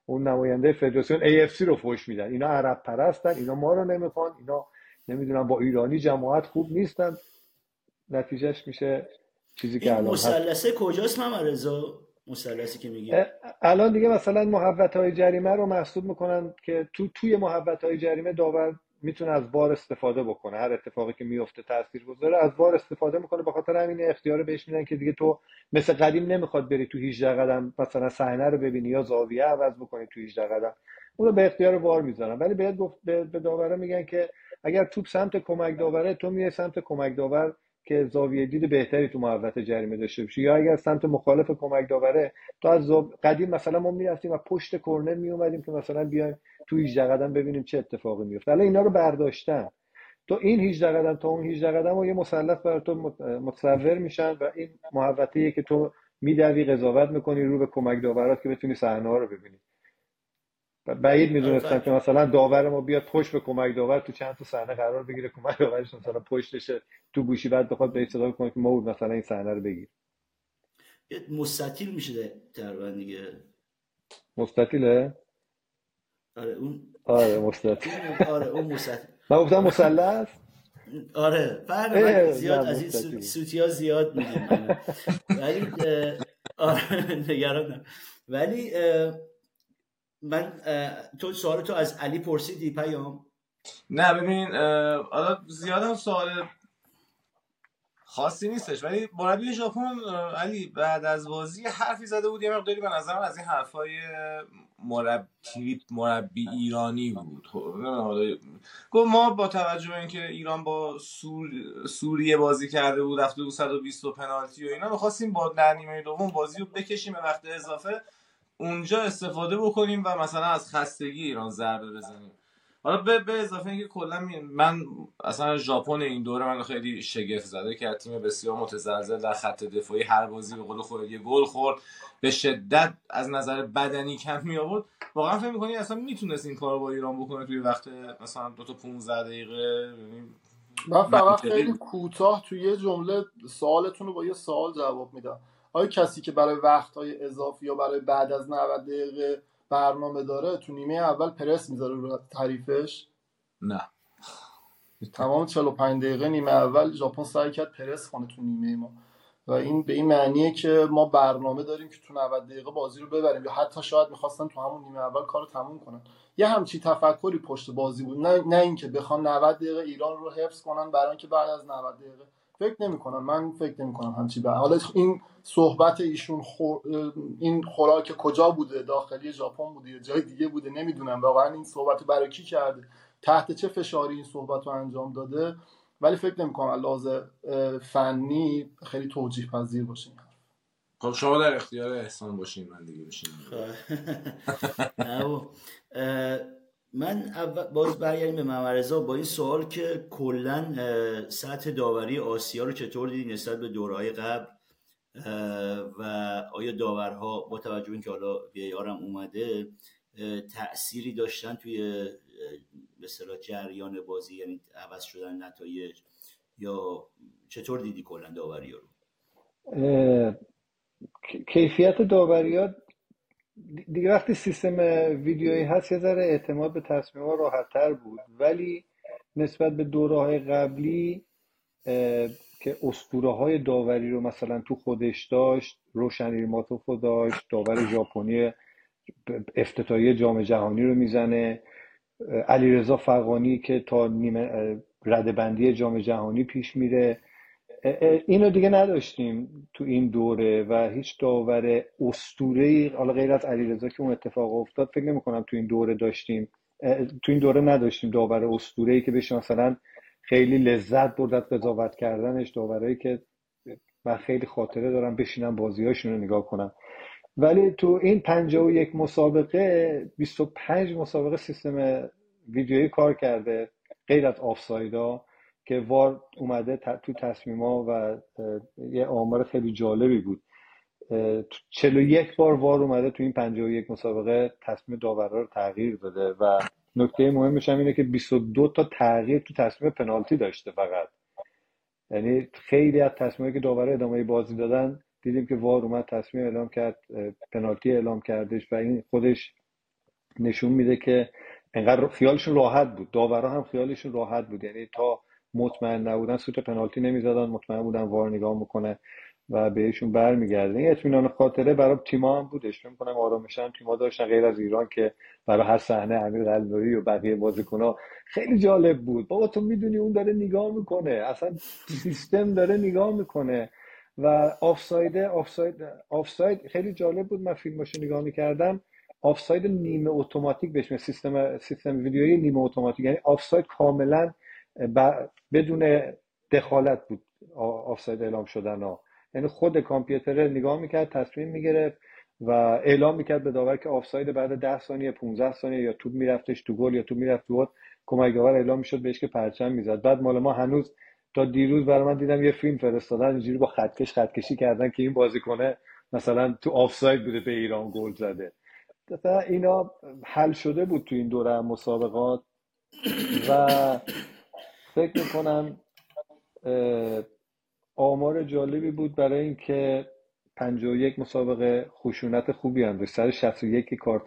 اون نماینده فدراسیون AFC رو فوش میدن. اینا عرب پرستن اینا ما رو نمی‌خوان اینا نمی‌دونم با ایرانی جماعت خوب نیستن. نتیجهش میشه چیزی که الان مثلثه کجاست من رضا؟ مثلثی که میگی. الان دیگه مثلا محوت های جریمه رو محسوب می‌کنن که تو توی محوت های جریمه داور می‌تونه از بار استفاده بکنه. هر اتفاقی که میفته تاثیر گذاره از بار استفاده می‌کنه. به خاطر همین اختیار بهش میدن که دیگه تو مثل قدیم نمی‌خواد بری تو 18 قدم مثلا صحنه رو ببینی یا زاویه عوض بکنی تو 18 قدم. اون رو به اختیار بار می‌ذارن. ولی باید گفت به داوره میگن که اگر توپ سمت کمک داوره تو میای سمت کمک داور که زاویه دید بهتری تو محوطه جریمه داشته باشی. یا اگر سمت مخالف کمک داوره تو از قدیم مثلا ما می‌رفتیم و پشت کرنر میومدیم که مثلا بیایم تو 18 قدم ببینیم چه اتفاقی میفته الان اینا رو برداشتن. تو این 18 قدم تا اون 18 قدم و یه مثلث برای تو متصور میشن و این محوطه که تو میدوی قضاوت می‌کنی رو به کمک داورات که بتونی صحنه رو ببینی. بعید می‌دونستم که مثلا داور ما بیاد پشت به کمک داور تو چند تا صحنه قرار بگیره کمک داورش مثلا پشتشه تو گوشی بعد بخواد به صدا کنه که ما مثلا این صحنه رو بگیر یه مستطیل میشه تقریبا دیگه. مستطیله؟ آره اون آره مستطیل. آره اون مستطیل. من گفتم مثلث آره فرق زیاد از این سوتی ها زیاد میگیم. ولی آره نگران ولی من تو سوال تو از علی پرسیدی پیام؟ نه ببین حالا زیادم سوال خاصی نیستش ولی مربی ژاپن علی بعد از بازی حرفی زده بود یه مقداری به نظرم از این حرفای مربی مربی ایرانی بود. خب، گفت ما با توجه به اینکه ایران با سور... سوریه بازی کرده بود رفته بود 120 پنالتی و اینا می‌خواستیم با در نیمه دوم بازی رو بکشیم به وقت اضافه. اونجا استفاده بکنیم و مثلا از خستگی ایران ضربه بزنیم. حالا به, به اضافه اینکه کلا من اصلا ژاپن این دوره من خیلی شگفت زده که تیم بسیار متزلزل در خط دفاعی هر بازی به قول خود یه گل خورد به شدت از نظر بدنی کم می آورد. واقعا فکر می‌کنی اصلا می‌تونست این کارو با ایران بکنه توی وقت مثلا دو تا 15 دقیقه؟ یعنی من فقط خیلی کوتاه توی یه جمله سوالتون رو با یه سوال جواب میدم. آیا کسی که برای وقتهای اضافی یا برای بعد از 90 دقیقه برنامه داره تو نیمه اول پرس می‌ذاره رو تعریفش؟ نه. تمام 45 دقیقه نیمه اول ژاپن سعی کرد پرس کنه تو نیمه ما. و این به این معنیه که ما برنامه داریم که تو 90 دقیقه بازی رو ببریم. یا حتی شاید می‌خواستن تو همون نیمه اول کارو تموم کنن. یه همچی تفکری پشت بازی بود. نه نه اینکه بخوان 90 دقیقه ایران رو حفظ کنن برای اینکه بعد از 90 دقیقه فکر نمی کنم من فکر نمی کنم همچی به حالا این صحبت ایشون خور... این خوراک کجا بوده؟ داخلی ژاپن بوده یا جای دیگه بوده؟ نمی‌دونم. واقعا این صحبت برای کی کرده؟ تحت چه فشاری این صحبت رو انجام داده؟ ولی فکر نمی کنم لحاظ فنی خیلی توجیه پذیر باشه خب شما در اختیار احسان باشین. من دیگه بشین من باز برگردیم به ممرزا با این سوال که کلا سطح داوری آسیا رو چطور دیدی نسبت به دورهای قبل؟ و آیا داورها با توجه اینکه حالا هم اومده تأثیری داشتن توی مثلا جریان بازی یعنی عوض شدن نتایج یا چطور دیدی کلا داوری رو؟ کیفیت داوری دیگه وقتی سیستم ویدیویی هست یه ذره اعتماد به تصمیم ها راحت تر بود. ولی نسبت به دوره قبلی که اسطوره های داوری رو مثلا تو خودش داشت روشنی ماتوفو داشت داور ژاپنی افتتاحیه جام جهانی رو می‌زنه. علیرضا فقانی که تا نیمه ردبندی جام جهانی پیش میره. اینو دیگه نداشتیم تو این دوره و هیچ داور اسطوره حالا غیر از علیرضا که اون اتفاق افتاد فکر نمی کنم تو این دوره داشتیم. تو این دوره نداشتیم داور اسطوره ای که بشه مثلا خیلی لذت برد از قضاوت کردنش داورایی که من خیلی خاطره دارم بشینم بازیهاشون رو نگاه کنم. ولی تو این 51 مسابقه 25 مسابقه سیستم ویدیویی کار کرده غیر از آفسایدا. که وار اومده تو تصمیما و یه آمار خیلی جالبی بود. 41 بار وار اومده تو این 51 مسابقه تصمیم داورا رو تغییر داده و نکته مهمش هم اینه که 22 تا تغییر تو تصمیم پنالتی داشته فقط. یعنی خیلی از تصمیمی که داورا ادامه بازی دادن دیدیم که وار اومد تصمیم اعلام کرد پنالتی اعلام کردش و این خودش نشون میده که انقدر خیالشون راحت بود. داورا هم خیالشون راحت بود. یعنی تا مطمئن نبودن سوت پنالتی نمی‌زدن مطمئن بودن وار نگاه می‌کنه و بهشون برمیگرده. این اطمینان خاطره برای تیما هم بودش. فکر کنم آرامشن تیما داشتن غیر از ایران که برای هر صحنه امیر قلبی و بقیه بازیکن‌ها خیلی جالب بود. بابا تو می‌دونی اون داره نگاه می‌کنه. اصلا سیستم داره نگاه می‌کنه و آفساید آفساید آفساید خیلی جالب بود. من فیلماشو نگاه می‌کردم. آفساید نیمه اتوماتیک بهش سیستم سیستم ویدیویی نیمه اتوماتیک. یعنی آفساید کاملا بدون دخالت بود آفساید اعلام شدن ها. یعنی خود کامپیوتر نگاه می‌کرد تصمیم می‌گرفت و اعلام می‌کرد به داور که آفساید بعد 10 ثانیه 15 ثانیه یا توپ میرفتش تو گل یا توپ می‌رفت تو کمک داور اعلام می‌شد بهش که پرچم می‌زد. بعد مال ما هنوز تا دیروز برای من دیدم یه فیلم فرستادن اینجوری با خطکش خطکشی کردن که این بازیکنه مثلا تو آفساید بوده به ایران گل زده. اینا حل شده بود تو این دوره مسابقات. و فکر می‌کنم آمار جالبی بود برای اینکه 51 مسابقه خشونت خوبی هم داشت. 161 کارت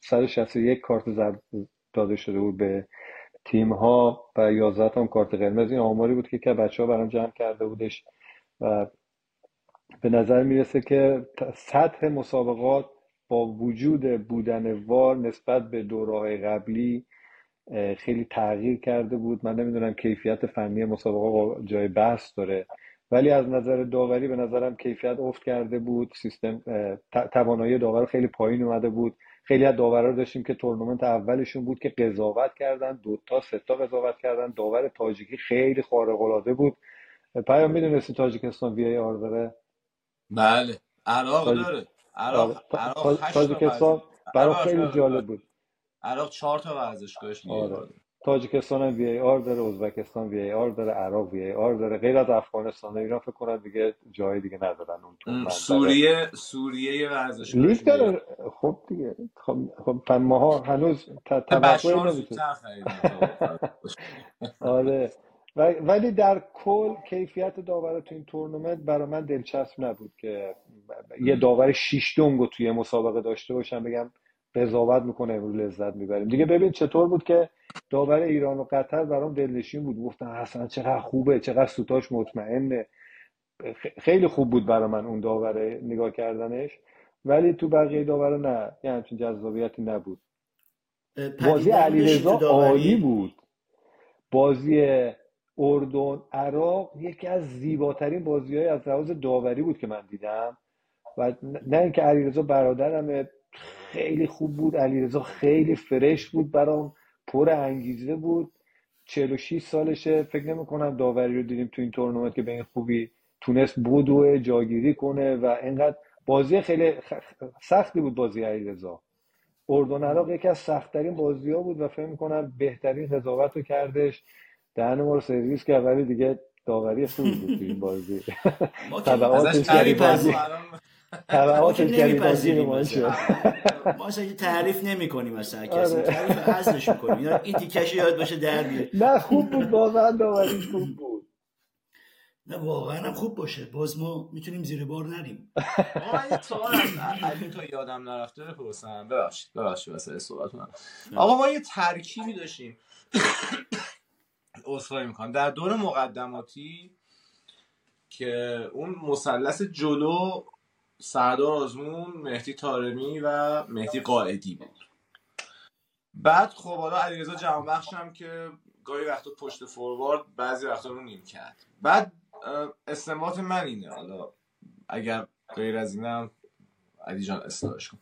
161 کارت زرد داده شده بود به تیم ها و 11 تا کارت قرمز. این آماری بود که که بچه ها برام جمع کرده بودش و به نظر می‌رسه که سطح مسابقات با وجود بودن وار نسبت به دورهای قبلی خیلی تغییر کرده بود. من نمی‌دونم کیفیت فنی مسابقه جای بحث داره. ولی از نظر داوری به نظرم کیفیت افت کرده بود. سیستم توانایی داور خیلی پایین اومده بود. خیلی از داورا داشتیم که تورنمنت اولشون بود که قضاوت کردن. دو تا سه تا قضاوت کردن. داور تاجیکی خیلی خارق العاده بود. پیام می‌دونستی تاجیکستان VAR داره؟ بله. عراق داره. عراق تاجیکستان برای خیلی جالب بود. عراق چهار تا ورزشگاهش وی آره. تاجیکستان هم VAR داره ازبکستان VAR داره عراق VAR داره. غیر از افغانستان ایران فکر کنم دیگه جای دیگه ندارن اون سوریه سوریه یه ورزشگاه لیگ داره. خب دیگه. خب خب ماها هنوز نمی‌تونه آره. ولی در کل کیفیت داور تو این تورنمنت برای من دلچسب نبود که یه داور شیش دونگو توی مسابقه داشته باشم بگم قضاوت می‌کنه امروز لذت می‌بریم. دیگه ببین چطور بود که داور ایران و قطر برام دلنشین بود. گفتن اصلا چقدر خوبه چقدر سوتاش مطمئنه. خیلی خوب بود برای من اون داور نگاه کردنش. ولی تو بقیه داور نه یه همچین جذابیتی نبود. بازی علیرضا عالی بود. بازی اردن عراق یکی از زیباترین بازی های از لحاظ داوری بود که من دیدم. و نه اینکه علیرضا برادرم خیلی خوب بود. علیرضا خیلی فرش بود برام. پر انگیزه بود. 46 سالشه. فکر نمی کنم داوری رو دیدیم تو این تورنمنت که به این خوبی تونست بدو جاگیری کنه و اینقدر بازی خیلی سختی بود بازی علیرضا. اردن عراق یکی از سختترین بازی ها بود و فکر کنم بهترین قضاوت رو کردش. دهن ما رو سرویس کرد ولی دیگه داوری خوبی بود تو این بازی. نمیپذیریم ما اصلا تعریف نمی کنیم اصلا کسی. آره. تعریف ازش می‌کنیم. این تیکشی یاد باشه در نه خوب بود واقعا داوری خوب بود. نه واقعا هم خوب باشه. باز ما می‌تونیم زیر بار نریم. من یه تو یادم نرفته بپرسم. ببخشید ببخشید واسه صحبت آقا ما یه ترکیبی داشتیم. اصخایی می‌کنم. در دور مقدماتی که اون مثلث جلو سردار آزمون مهدی تارمی و مهدی قائدی بود. بعد خب حالا علیرضا جهانبخش هم که گاهی وقتا پشت فوروارد بعضی وقتا رو نیم کرد. بعد استمات من اینه. حالا اگر غیر از اینم علی جان اصلاحش کن.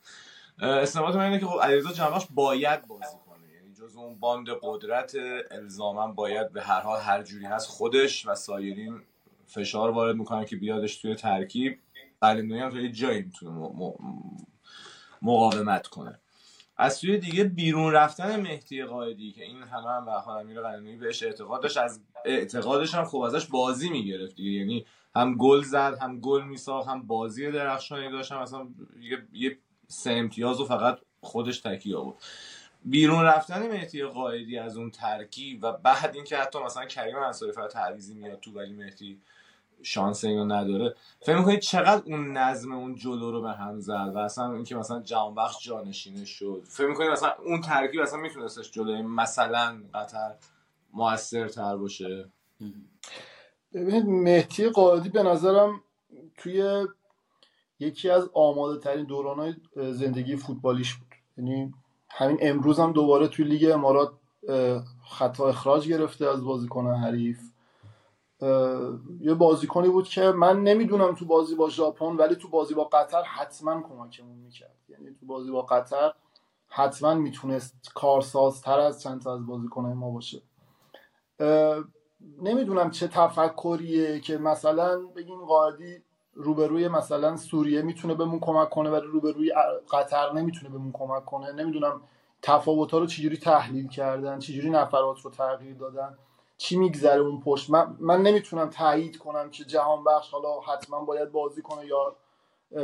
استمات من اینه که خب علیرضا جهانبخش باید بازی کنه. یعنی جز اون باند قدرت الزاما باید به هر حال هر جوری هست خودش و سایرین فشار وارد می‌کنن که بیادش توی ترکیب. قلندونی هم تا یه جایی می‌تونه مقاومت کنه. از سوی دیگه بیرون رفتن مهدی قائدی که این همه هم به امیر قلندونی بهش اعتقاد داشت از اعتقادش هم خوب ازش بازی می‌گرفت دیگه. یعنی هم گل زد هم گل میساخت هم بازی درخشانی داشت هم اصلا یه, یه سه امتیاز و فقط خودش تکی آورد. بیرون رفتن مهدی قائدی از اون ترکیب و بعد اینکه حتی مثلا کریم انصاری فقط تعویضی میاد تو ولی مهدی شانس اینو نداره. فکر می‌کنید چقدر اون نظم اون جلو رو به هم زد و اصلا اینکه مثلا جهانبخش جانشینه شد. فکر می‌کنید مثلا اون ترکیب اصلا میتونستش جلوی مثلا قطر موثرتر باشه؟ ببینید مهدی قاعدی به نظرم توی یکی از آماده ترین دوران زندگی فوتبالیش بود. یعنی همین امروز هم دوباره توی لیگ امارات خطا اخراج گرفته از بازیکن حریف. یه بازیکنی بود که من نمی‌دونم تو بازی با ژاپن ولی تو بازی با قطر حتما کمکمون می‌کرد. یعنی تو بازی با قطر حتما می‌تونست کارسازتر از چند تا از بازیکنهای ما باشه. نمی‌دونم چه تفکریه که مثلا بگیم قاعدی روبروی مثلا سوریه می‌تونه بهمون کمک کنه ولی روبروی قطر نمی‌تونه بهمون کمک کنه. نمی‌دونم تفاوت ها رو چجوری تحلیل کردن چجوری نفرات رو تغییر دادن. چی میگذره اون پشت؟ من, من نمی‌تونم تایید کنم که جهان بخش حالا حتما باید بازی کنه یا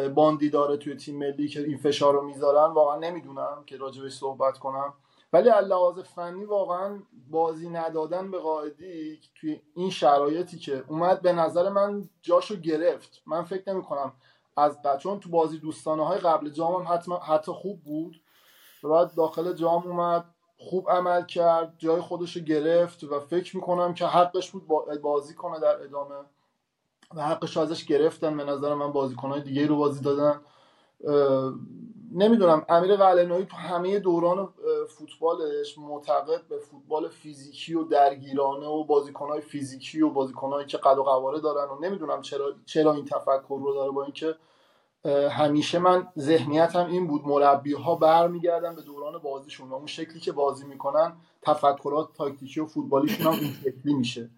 باندی داره توی تیم ملی که این فشار رو می‌ذارن. واقعا نمی‌دونم که راجبش صحبت کنم. ولی لحاظ فنی واقعا بازی ندادن به قاعدی توی این شرایطی که اومد به نظر من جاشو گرفت. من فکر نمی کنم از چون تو بازی دوستانه های قبل جام هم حتما حتی خوب بود. بعد داخل جام اومد. خوب عمل کرد جای خودش رو گرفت و فکر می‌کنم که حقش بود بازی کنه در ادامه و حقش ازش گرفتن. به نظر من بازیکنهای دیگه رو بازی دادن. نمی‌دونم. امیر قلنوی تو همه دوران فوتبالش معتقد به فوتبال فیزیکی و درگیرانه و بازیکنهای فیزیکی و بازیکنهایی که قد و قواره دارن و نمی‌دونم چرا چرا این تفکر رو داره با اینکه همیشه من ذهنیتم این بود مربی ها برمیگردن به دوران بازیشون و اون شکلی که بازی می‌کنن تفکرات تاکتیکی و فوتبالیشون هم این شکلی میشه.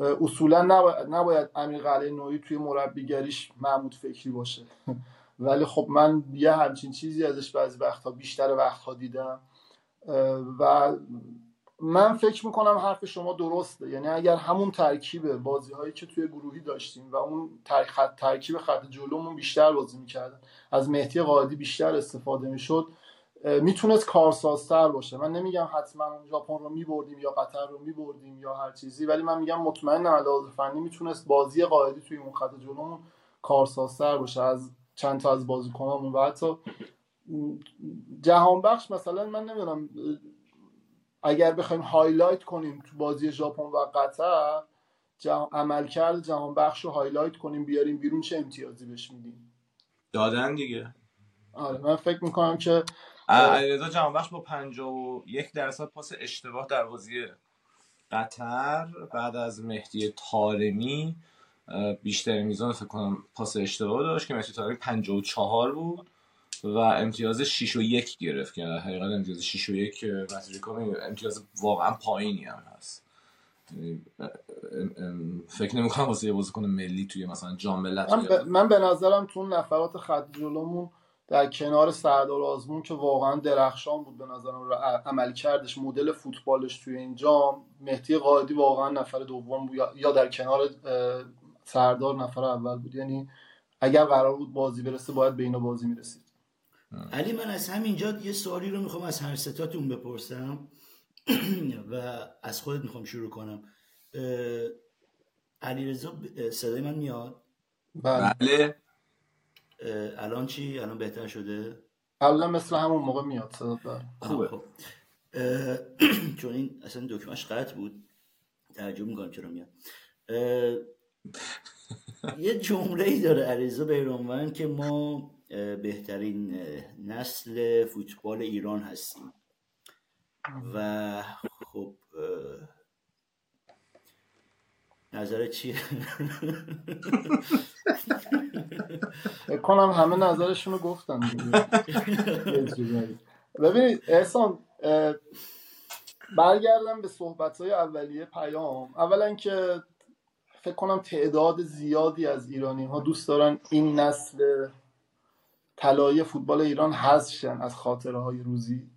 اصولا نباید, امیر قلعه نوعی توی مربیگریش محمود فکری باشه. ولی خب من یه همچین چیزی ازش بعضی وقتها بیشتر وقتها دیدم. و من فکر می‌کنم حرف شما درسته. یعنی اگر همون ترکیب بازی هایی که توی گروهی داشتیم و اون ترکیب خط جلومون بیشتر بازی می‌کردن از مهدی قاعدی بیشتر استفاده می‌شد می‌تونست کارسازتر باشه. من نمیگم حتما ژاپن رو میبردیم یا قطر رو میبردیم یا هر چیزی ولی من میگم مطمئنم علاوه فنی می‌تونست بازی قاعدی توی اون خط جلومون کارسازتر باشه از چند تا از بازیکنامون. و حتی جهان بخش مثلا من نمی‌دونم اگر بخوایم هایلایت کنیم تو بازی ژاپن و قطر جهان... عملکرد جهان بخش رو هایلایت کنیم بیاریم بیرون چه امتیازی بهش میدیم؟ دادن دیگه. آره من فکر می‌کنم که علیرضا جهانبخش با 51 درصد پاس اشتباه در بازی قطر بعد از مهدی تارمی بیشتر میزان فکر کنم پاس اشتباه داشت که مهدی تارمی 54 بود. و امتیاز 6 و 1 گرفت که حقیقت امتیاز 6 و 1 امتیاز واقعا پایینی هم هست. یعنی، فکر نمی کنم واسه یه بازیکن ملی توی مثلا جام ملت من, ب... من به نظرم تو نفرات خط جلومون در کنار سردار آزمون که واقعا درخشان بود به نظرم. عمل کردش مدل فوتبالش توی این جام. مهدی قائدی واقعا نفر دوم بود یا در کنار سردار نفر اول بود. یعنی اگر قرار بود بازی برسه باید به اینا بازی می‌رسید. علی من از همینجا یه سوالی رو می‌خوام از هر ستاتون بپرسم و از خودت می‌خوام شروع کنم علی رضا صدای من میاد بله, بله. الان چی؟ الان بهتر شده؟ الان مثل همون موقع میاد صدا خوبه خب. چون این اصلا دکمش قطع بود تعجب می‌کنم چرا میاد یه جمله ای داره عریضا بیرانوند که ما بهترین نسل فوتبال ایران هستیم. و خب نظر چیه کنم همه نظرشون رو گفتن ببینید احسان برگردم به صحبت های اولیه پیام. اولا که فکر کنم تعداد زیادی از ایرانی ها دوست دارن این نسل طلایی فوتبال ایران حذف از خاطره های روزی.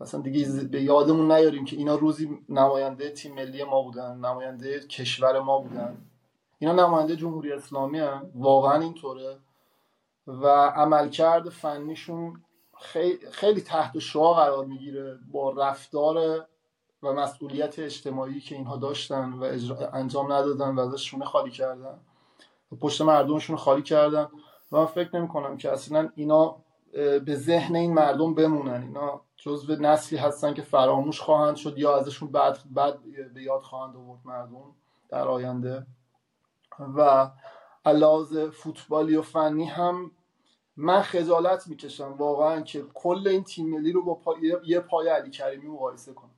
مثلا دیگه به یادمون نیاریم که اینا روزی نماینده تیم ملی ما بودن نماینده کشور ما بودن. اینا نماینده جمهوری اسلامی هم واقعا اینطوره. و عملکرد فنیشون خیلی تحت شعا قرار می‌گیره با رفتار و مسئولیت اجتماعی که اینها داشتن و انجام ندادن و ازش شونه خالی کردن. و پشت مردمشون خالی کردن. و فکر نمی کنم که اصلا اینا به ذهن این مردم بمونن. اینا جزو نسلی هستن که فراموش خواهند شد یا ازشون بعد, بعد به یاد خواهند آورد مردم در آینده. و علاوه فوتبالی و فنی هم من خجالت می‌کشم واقعا که کل این تیم ملی رو با پا... یه پای علی کریمی مقایسه کنم.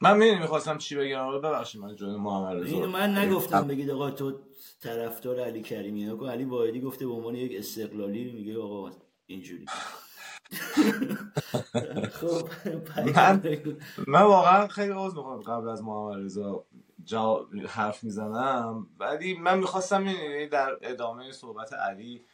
من می‌دونی می‌خواستم چی بگم؟ آقا ببخشید من جون محمد رضا. اینو من نگفتم بگید آقا تو طرفدار علی کریمی. آقا علی واحدی گفته به عنوان یک استقلالی میگه آقا اینجوری. خب من, من واقعا خیلی عذر می‌خوام قبل از محمد رضا جا حرف می‌زنم. ولی من می‌خواستم در ادامه صحبت علی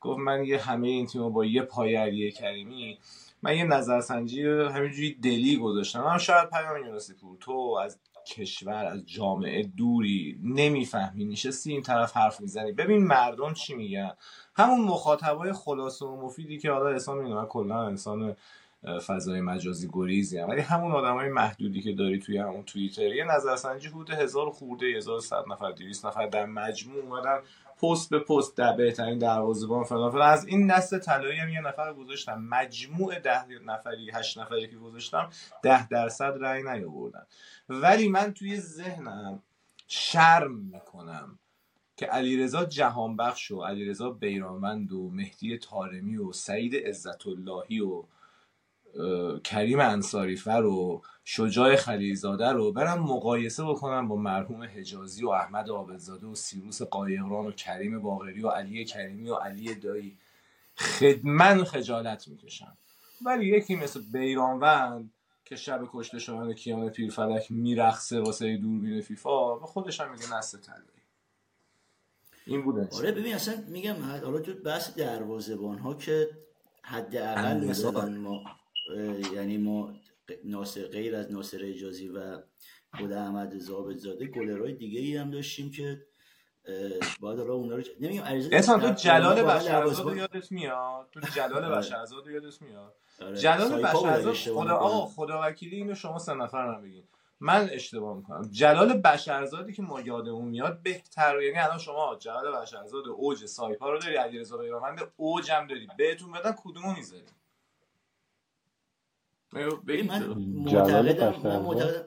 گفت من یه همه این تیم با یه پای علی کریمی من یه نظرسنجی همینجوری دلی گذاشتم. من شاید پیام یونسی پور تو از کشور از جامعه دوری نمی‌فهمی نشستی این طرف حرف می‌زنی. ببین مردم چی میگن؟ همون مخاطبای خلاصه و مفیدی که حالا احسان می‌دونم کلا انسان فضای مجازی گریزی هم. ولی همون آدم های محدودی که داری توی همون توییتر. یه نظرسنجی حدود هزار خورده صد نفر دویست نفر در مجموع اومدن پست به پست در بهترین دروازه‌بان فلان فلان. از این نسل طلایی هم یه نفر گذاشتم. مجموع ده نفری هشت نفری که گذاشتم ده درصد رأی نیاوردن. ولی من توی ذهنم شرم می‌کنم که علیرضا جهانبخش و علیرضا بیرانوند و مهدی تارمی و سعید عزت اللهی و کریم انصاریفر و شجاع خلیزاده رو برم مقایسه بکنم با مرحوم حجازی و احمد عابدزاده و سیروس قایقران و کریم باغری و علی کریمی و علی دایی. خدمن خجالت می‌کشم. ولی یکی مثل بیرانوند که شب کشته شدن کیان پیرفلک میرخصه واسه دوربین فیفا و خودش هم میگه نسل طلایی این بوده. آره ببین اصلا میگم حالا تو بحث دروازبان ها که حداقل مثلا ما یعنی ما ناصر غیر از ناصر اجازی و خود احمد زابط زاده گلرهای دیگه ای هم داشتیم که باید حالا اونا رو نمیگم انسان تو جلال بشرزاد یادت میاد. تو جلال آره. بشرزاد یادت میاد. آره. جلال بشرزاد خدا آقا خدا وکیلی اینو شما سه نفر رو بگین. من اشتباه می‌کنم. جلال بشرزادی که ما یادمون میاد بهتر یعنی الان شما جلال بشرزاد اوج سایپا رو داری علیرضا بیرانوند اوج هم داری. بهتون بدن کدومو می‌ذاری من معتقدم من معتقدم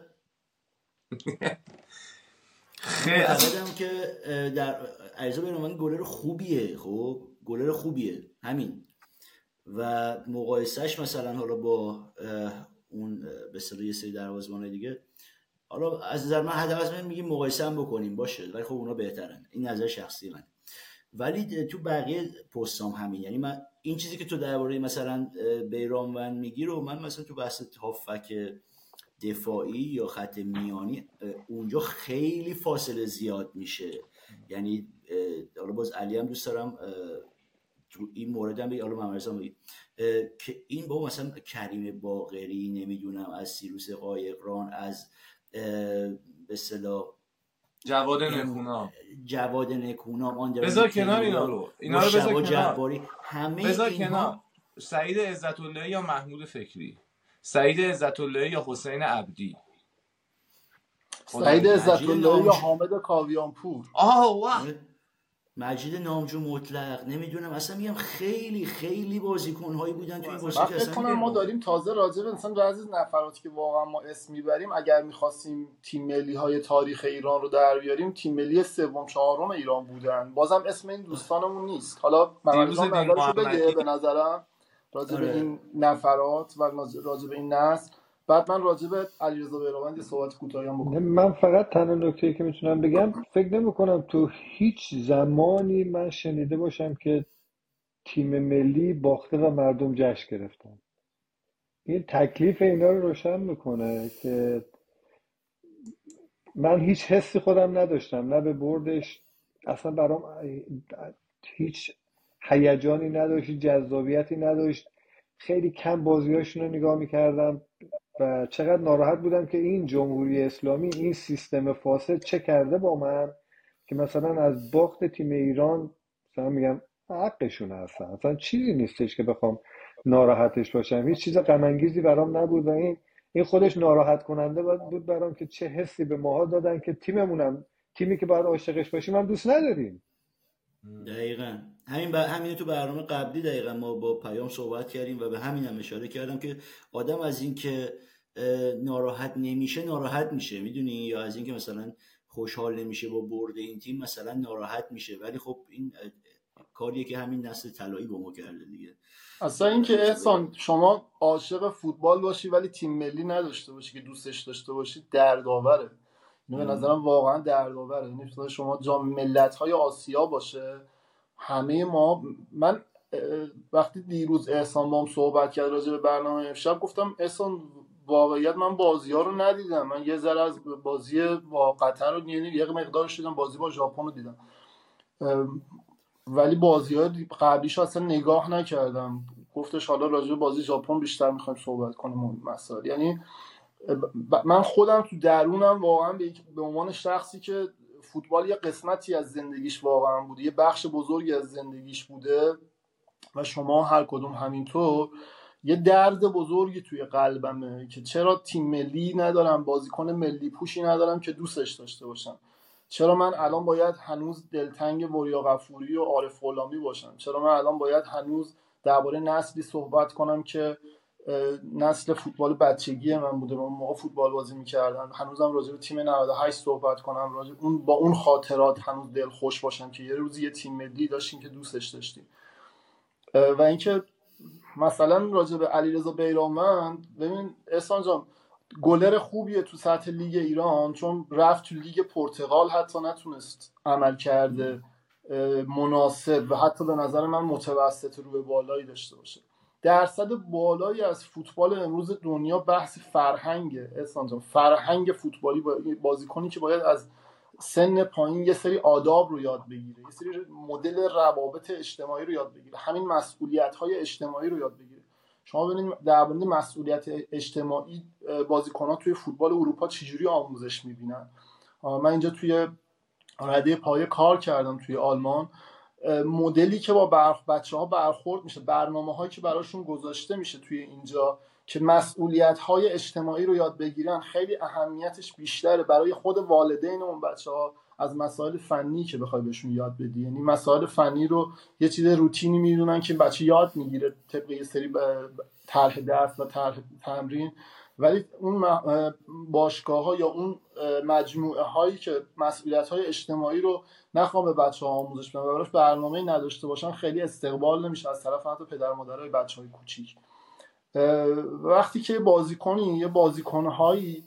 که در عریضا بیرانوند گلر خوبیه خب؟ گلر خوبیه. همین. و مقایسهش مثلا حالا با اون به یه سری دروازه‌بان دیگه. حالا از نظر من حداقل من میگیم مقایسه هم بکنیم باشه. ولی خب اونا بهترن. این نظر شخصی من ولی تو بقیه پستام همین. یعنی من این چیزی که تو درباره مثلا بیرانوند میگی رو من مثلا تو بحث هافک دفاعی یا خط میانی اونجا خیلی فاصله زیاد میشه. یعنی حالا باز علی هم دوست دارم تو این مورد هم حالا که این با مثلا کریم باقری نمی‌دونم از سیروس قایقران از به صلاح جواد نکونا جواد نکونا آن بذار کنار اینا رو. اینا رو بذار کنار. همه بذار کنار. سعید عزت الله یا محمود فکری؟ سعید عزت الله یا حسین عبدی؟ سعید عزت الله یا حامد کاویانپور. آه واه مجید نامجو مطلق. نمی‌دونم. اصلا میگم خیلی خیلی بازیکن هایی بودن تو این بازی. که اصلا ما داریم تازه راجع به مثلا بعضی نفراتی که واقعا ما اسم می‌بریم اگر می‌خواستیم تیم ملی های تاریخ ایران رو در بیاریم تیم ملی سوم چهارم ایران بودن. بازم اسم این دوستانمون نیست. حالا من نظرشو بگه به نظرم. راجع به آره. این نفرات و راجع به این نسل. بعد من راجع به علیرضا بیرانوند صحبت کوتاهی هم بکنم. من فقط تنها نکته که می‌تونم بگم فکر نمی کنم تو هیچ زمانی من شنیده باشم که تیم ملی باخته و مردم جشن گرفتن. این تکلیف اینا رو روشن می‌کنه که من هیچ حسی خودم نداشتم نه به بردش اصلا برام هیچ هیجانی نداشت جذابیتی نداشت. خیلی کم بازیاشون رو نگاه می‌کردم. و چقدر ناراحت بودم که این جمهوری اسلامی این سیستم فاسد چه کرده با من که مثلا از باخت تیم ایران مثلا میگم حقشون هستن. اصلا چیزی نیستش که بخوام ناراحتش باشم. هیچ چیز غمانگیزی برام نبود و این این خودش ناراحت کننده بود برام که چه حسی به ماها دادن که تیممونم تیمی که باید عاشقش باشیم هم دوست نداریم. دقیقا. همین ب... همین تو برنامه قبلی دقیقا ما با پیام صحبت کردیم و به همین هم اشاره کردم که آدم از اینکه ناراحت نمیشه ناراحت میشه می‌دونی؟ یا از اینکه مثلا خوشحال نمیشه با برد این تیم مثلا ناراحت میشه. ولی خب این کاریه که همین نسل طلایی با ما کرده دیگه. اصلا اینکه احسان شما عاشق فوتبال باشی ولی تیم ملی نداشته باشی که دوستش داشته باشی دردآوره. به نظرم واقعا دردآوره. یعنی شما جام ملت های آسیا باشه همه ما من وقتی دیروز احسان با هم صحبت کرد راجع به برنامه امشب گفتم احسان واقعیت من بازی ها رو ندیدم. من یه ذره از بازی با قطر رو یعنی یه مقدارش دیدم بازی با ژاپن رو دیدم. ولی بازی ها قبلیش اصلا نگاه نکردم. گفتش حالا راجع به بازی ژاپن بیشتر می‌خوایم صحبت کنیم مسائل. یعنی من خودم تو درونم واقعا به عنوان شخصی که فوتبال یه قسمتی از زندگیش واقعا بوده یه بخش بزرگی از زندگیش بوده و شما هر کدوم همینطور یه درد بزرگی توی قلبمه که چرا تیم ملی ندارم بازیکن ملی پوشی ندارم که دوستش داشته باشم؟ چرا من الان باید هنوز دلتنگ وریا غفوری و عارف غلامی باشم؟ چرا من الان باید هنوز درباره نسلی صحبت کنم که نسل فوتبال بچگی من بوده. اون موقع فوتبال بازی می‌کردم. هنوزم راجع به تیم 98 صحبت کنم. راجع اون با اون خاطرات هنوز دل خوش باشم که یه روزی یه تیم ملی داشتیم که دوستش داشتیم. و اینکه مثلا راجع به علیرضا بیرانوند ببین احسان جان گلر خوبیه تو سطح لیگ ایران چون رفت تو لیگ پرتغال حتی نتونست عمل کرده مناسب و حتی به نظر من متوسط رو به بالایی داشته باشه. درصد بالایی از فوتبال امروز دنیا بحث فرهنگه. احسان فرهنگ فوتبالی بازیکنی که باید از سن پایین یه سری آداب رو یاد بگیره یه سری مدل روابط اجتماعی رو یاد بگیره همین مسئولیت های اجتماعی رو یاد بگیره. شما ببینید در مورد مسئولیت اجتماعی بازیکنان توی فوتبال اروپا چجوری آموزش می‌بینن؟ من اینجا توی رده پایه کار کردم توی آلمان. مدلی که با برخ بچه ها برخورد میشه برنامه هایی که براشون گذاشته میشه توی اینجا که مسئولیت های اجتماعی رو یاد بگیرن خیلی اهمیتش بیشتره برای خود والدین اون بچه ها از مسائل فنی که بخوای بهشون یاد بدی. یعنی مسائل فنی رو یه چیز روتینی می‌دونن که بچه یاد می‌گیره طبق یه سری طرح درس و طرح تمرین. ولی اون باشگاه ها یا اون مجموعه هایی که مسئولیت های اجتماعی رو نخوام به بچه ها آموزش بدن و براش برنامه نداشته باشن خیلی استقبال نمیشه از طرف حتی پدر مادرای بچه های کوچیک وقتی که بازیکنی یه بازیکن هایی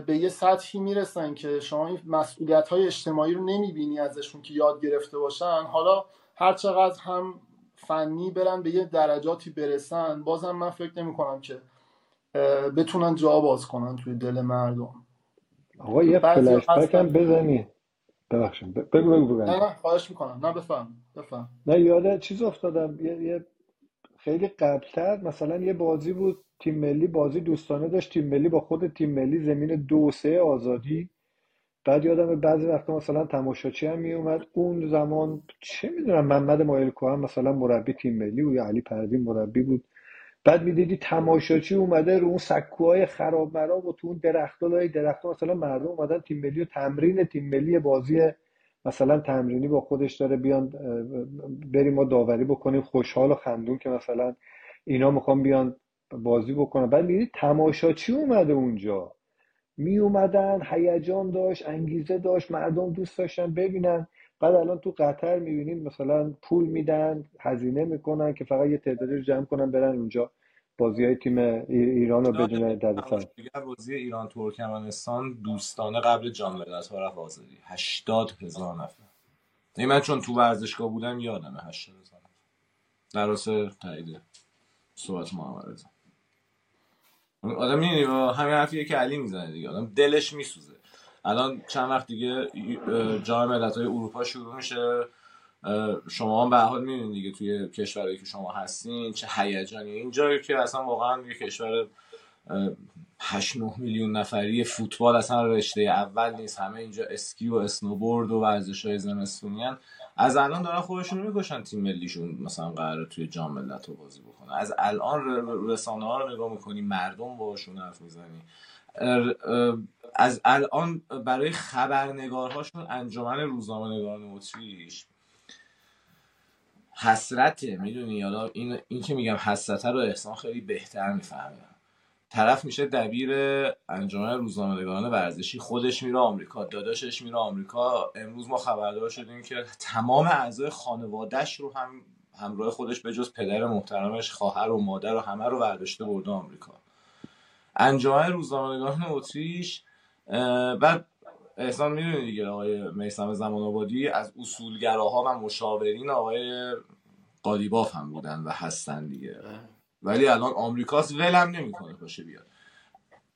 به یه سطحی می‌رسن که شما این مسئولیت های اجتماعی رو نمی‌بینی ازشون که یاد گرفته باشن. حالا هر چقدر هم فنی برن به یه درجاتی برسن بازم من فکر نمی کنم که بتونن جا باز کنن توی دل مردم. آقا یه فلش هم بزنی. ببخشید. بگو بگو نه نه خواهش می‌کنم. نه بفهم بفهم نه یاده چیز افتادم. یه, یه خیلی قبلتر مثلا یه بازی بود تیم ملی بازی دوستانه داشت تیم ملی با خود تیم ملی زمین دو سه آزادی. بعد یادم بعضی وقتا مثلا تماشاچی هم میومد اون زمان چه می‌دونم محمد مایلکو هم مثلا مربی تیم ملی بود یا علی پروین مربی بود. بعد می‌دیدی تماشاچی اومده رو اون سکوهای خراب مراب و تو اون درخت لای درخت مثلا مردم اومدن تیم ملی و تمرین تیم ملی بازی مثلا تمرینی با خودش داره بیان بریم ما داوری بکنیم خوشحال و خندون که مثلا اینا می‌خوان بیان بازی بکنن. بعد می‌دید تماشاچی اومده اونجا. می اومدن هیجان داشت انگیزه داشت مردم دوست داشتن ببینن. بعد الان تو قطر می‌بینیم مثلا پول میدن هزینه می‌کنن که فقط یه تعدادی رو جمع کنن برن اونجا. بازی های تیم ایران رو بدون دردسر بازی ایران ترکمنستان دوستانه قبل جام ملت ها رفت آزادی. 80 هزار نفر. این من چون تو ورزشگاه بودم یادمه 80 هزار نفر. در تایید صحبت محمد رضا. آدم می‌دونی همین حرفیه که علی می‌زنه دیگه. آدم دلش میسوزه. الان چند وقت دیگه جام ملت های اروپا شروع میشه. شما هم به حال می‌دونید دیگه توی کشورهایی که شما هستین چه هیجانی. اینجا که اصلا واقعا یه کشور 8 9 میلیون نفری فوتبال اصلا رشته اول نیست. همه اینجا اسکی و اسنوبورد و ورزش های زمستونیان از الان دارن خودشون می‌کشن تیم ملیشون مثلا قرار توی جام ملت رو بازی بکنه از الان رسانه ها رو نگاه می‌کنی مردم باشون حرف می‌زنی. از الان برای خبرنگارهاشون انجمن روزنامه نگاران اتریش حسرته می‌دونی؟ حالا این, این که میگم حسرته رو احسان خیلی بهتر می‌فهمه. طرف میشه دبیر انجمن روزنامه‌نگاران ورزشی خودش میره آمریکا داداشش میره آمریکا. امروز ما خبردار شدیم که تمام اعضای خانوادهش رو هم همراه خودش به جز پدر محترمش خواهر و مادر و همه رو برداشته برده آمریکا. انجمن روزنامه‌نگاران اتریش بعد احسان می‌دونی دیگه آقای میسم زمان آبادی از اصولگراها و مشاورین آقای قالیباف هم بودن و هستن دیگه. ولی الان آمریکاس ولم نمی‌کنه باشه بیاد.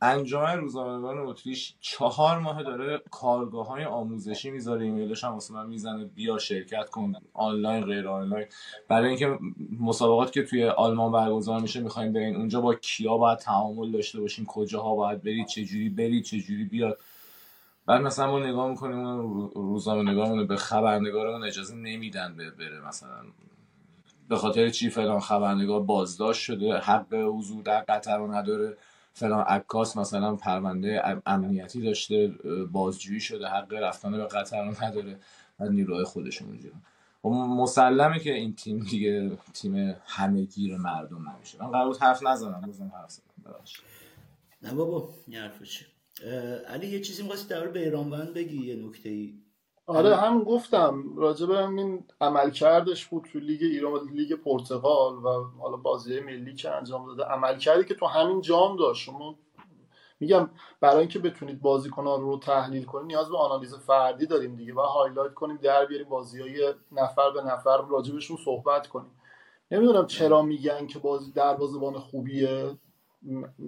انجمن روزنامه‌نگاران اتریش چهار ماه داره کارگاه های آموزشی می‌ذاره ایمیلش هم واسه من می‌زنه بیا شرکت کن آنلاین غیر آنلاین. برای اینکه مسابقات که توی آلمان برگزار میشه می‌خوایم برین اونجا با کیا باید تعامل داشته باشیم کجاها باید برید چجوری برید چجوری بیاد. بعد مثلا ما نگاه می‌کنیم اون روزنامه نگاه به خبرنگارمون اجازه نمیدن بره مثلا. به خاطر چی فلان خبرنگار بازداشت شده حق حضور در قطر رو نداره. فلان عکاس مثلا پرونده امنیتی داشته بازجویی شده حق رفتن به قطر رو نداره. و نیروهای خودشون اونجا خب مسلمه که این تیم دیگه تیم همه گیر مردم نمیشه. من قرار حرف نزنم بزنم حرف نه بابا این حرف علی یه چیزی می‌خواستی در بیرانوند بگی یه نکته ای؟ آره هم گفتم راجع به این عملکردش بود تو لیگ ایران لیگ پرتغال و حالا بازی ملی که انجام داده. عملکردی که تو همین جام داشت. شما میگم برای اینکه بتونید بازیکنان رو تحلیل کنید نیاز به آنالیز فردی داریم دیگه. و highlight کنیم در بیاریم بازی های نفر به نفر راجبشون صحبت کنیم. نمی‌دونم چرا میگن که بازی دروازه‌بان خوبیه.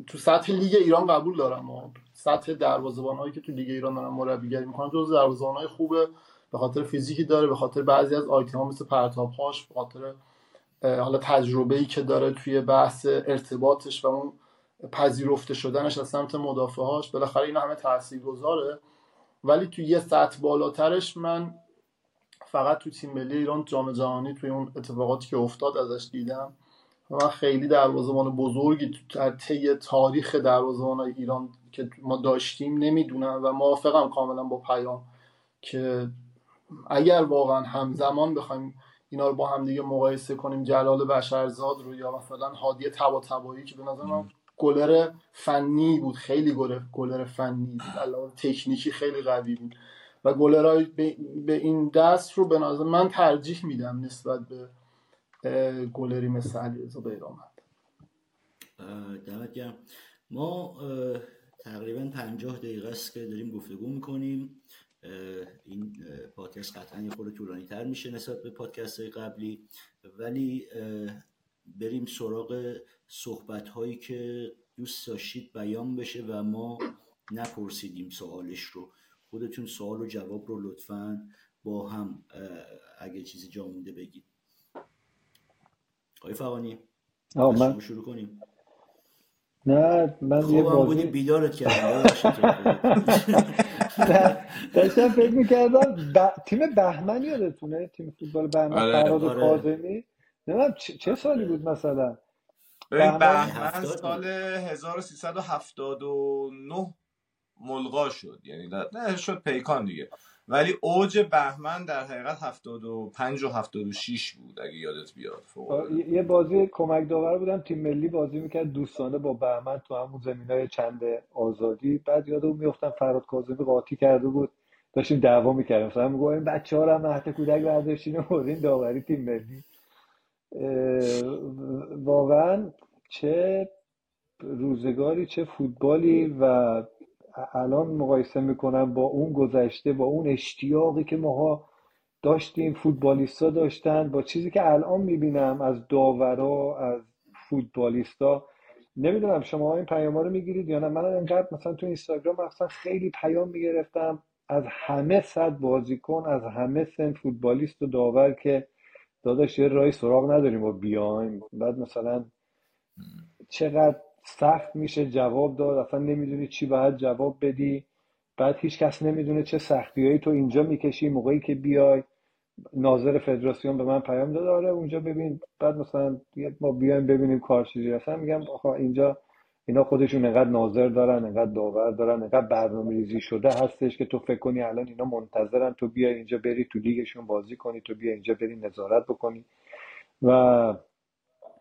تو سطح لیگ ایران قبول دارم. و سطح دروازه‌بان هایی که تو لیگ ایران دارن مربیگری می‌کنن جز دروازه‌بان های خوبه به خاطر فیزیکی داره به خاطر بعضی از آیتم ها مثل پرتاب هاش به خاطر حالا تجربه ای که داره توی بحث ارتباطش و اون پذیرفته شدنش از سمت مدافعاش بالاخره این همه تاثیر گذاره ولی توی یه سطح بالاترش من فقط تو تیم ملی ایران جام جهانی توی اون اتفاقاتی که افتاد ازش دیدم. و خیلی دروازه‌بان بزرگی در طی تاریخ دروازه‌بان ایران که ما داشتیم نمی‌دونم و موافقم کاملا با پیام که اگر واقعا همزمان بخوایم اینا رو با هم دیگه مقایسه کنیم جلال بشرزاد رو یا مثلا هادی تبا تبایی که به نظر من گلر فنی بود خیلی گلر گلر فنی بود علاوه تکنیکی خیلی قوی بود و گلرای به این دست رو به نظر من ترجیح میدم نسبت به گلری مثل علیرضا بیرامند دمت گرم. ما تقریبا پنجاه دقیقه است که داریم گفتگو می‌کنیم. این پادکست قطعا یه خورده طولانی تر میشه نسبت به پادکست های قبلی. ولی بریم سراغ صحبت هایی که دوست داشتید بیان بشه و ما نپرسیدیم سوالش رو. خودتون سوال و جواب رو لطفا با هم اگه چیزی جا مونده بگید. آقای فوانی من شروع کنیم. نه من یه بازی بودی بیدارت کردم داشتم فکر می‌کردم ب... تیم بهمن یادتونه؟ تیم فوتبال بهمن آره. فراد آره. کاظمی نمی‌دونم چه سالی بود مثلا؟ بهمن, بهمن سال 1379 ملغا شد. یعنی نه شد پیکان دیگه. ولی اوج بهمن در حقیقت 75 و 76 بود اگه یادت بیاد یه بازی کمک داور بودم تیم ملی بازی می‌کرد دوستانه با بهمن تو همون زمین های چند آزادی. بعد یادم میفتم فراد کاظمی قاطی کرده بود داشتیم دعوا می‌کردیم. مثلا میگو این بچه ها رو مهد کودک برداشتین و داوری تیم ملی. واقعا چه روزگاری چه فوتبالی و الان مقایسه می‌کنم با اون گذشته با اون اشتیاقی که ماها داشتیم فوتبالیستا داشتن با چیزی که الان می‌بینم از داورا از فوتبالیستا. نمی‌دونم شما این پیام ها رو می‌گیرید یا نه. من انقدر مثلا تو اینستاگرام مثلا خیلی پیام می‌گرفتم از همه صد بازیکن از همه سن فوتبالیست و داور که داداش یه رای سراغ نداریم و بیایم. بعد مثلا چقدر سخت میشه جواب داد اصلا نمی‌دونی چی باید جواب بدی. بعد هیچ کس نمی‌دونه چه سختیایی تو اینجا می‌کشی موقعی که بیای. ناظر فدراسیون به من پیام داد آره اونجا ببین. بعد مثلا ما بیایم ببینیم کار چجوری اصلا میگم آخه اینجا اینا خودشون انقدر ناظر دارن انقدر داور دارن انقدر برنامه ریزی شده هستش که تو فکر کنی الان اینا منتظرن. تو بیای اینجا بری تو لیگشون بازی کنی تو بیا اینجا بری نظارت بکنی. و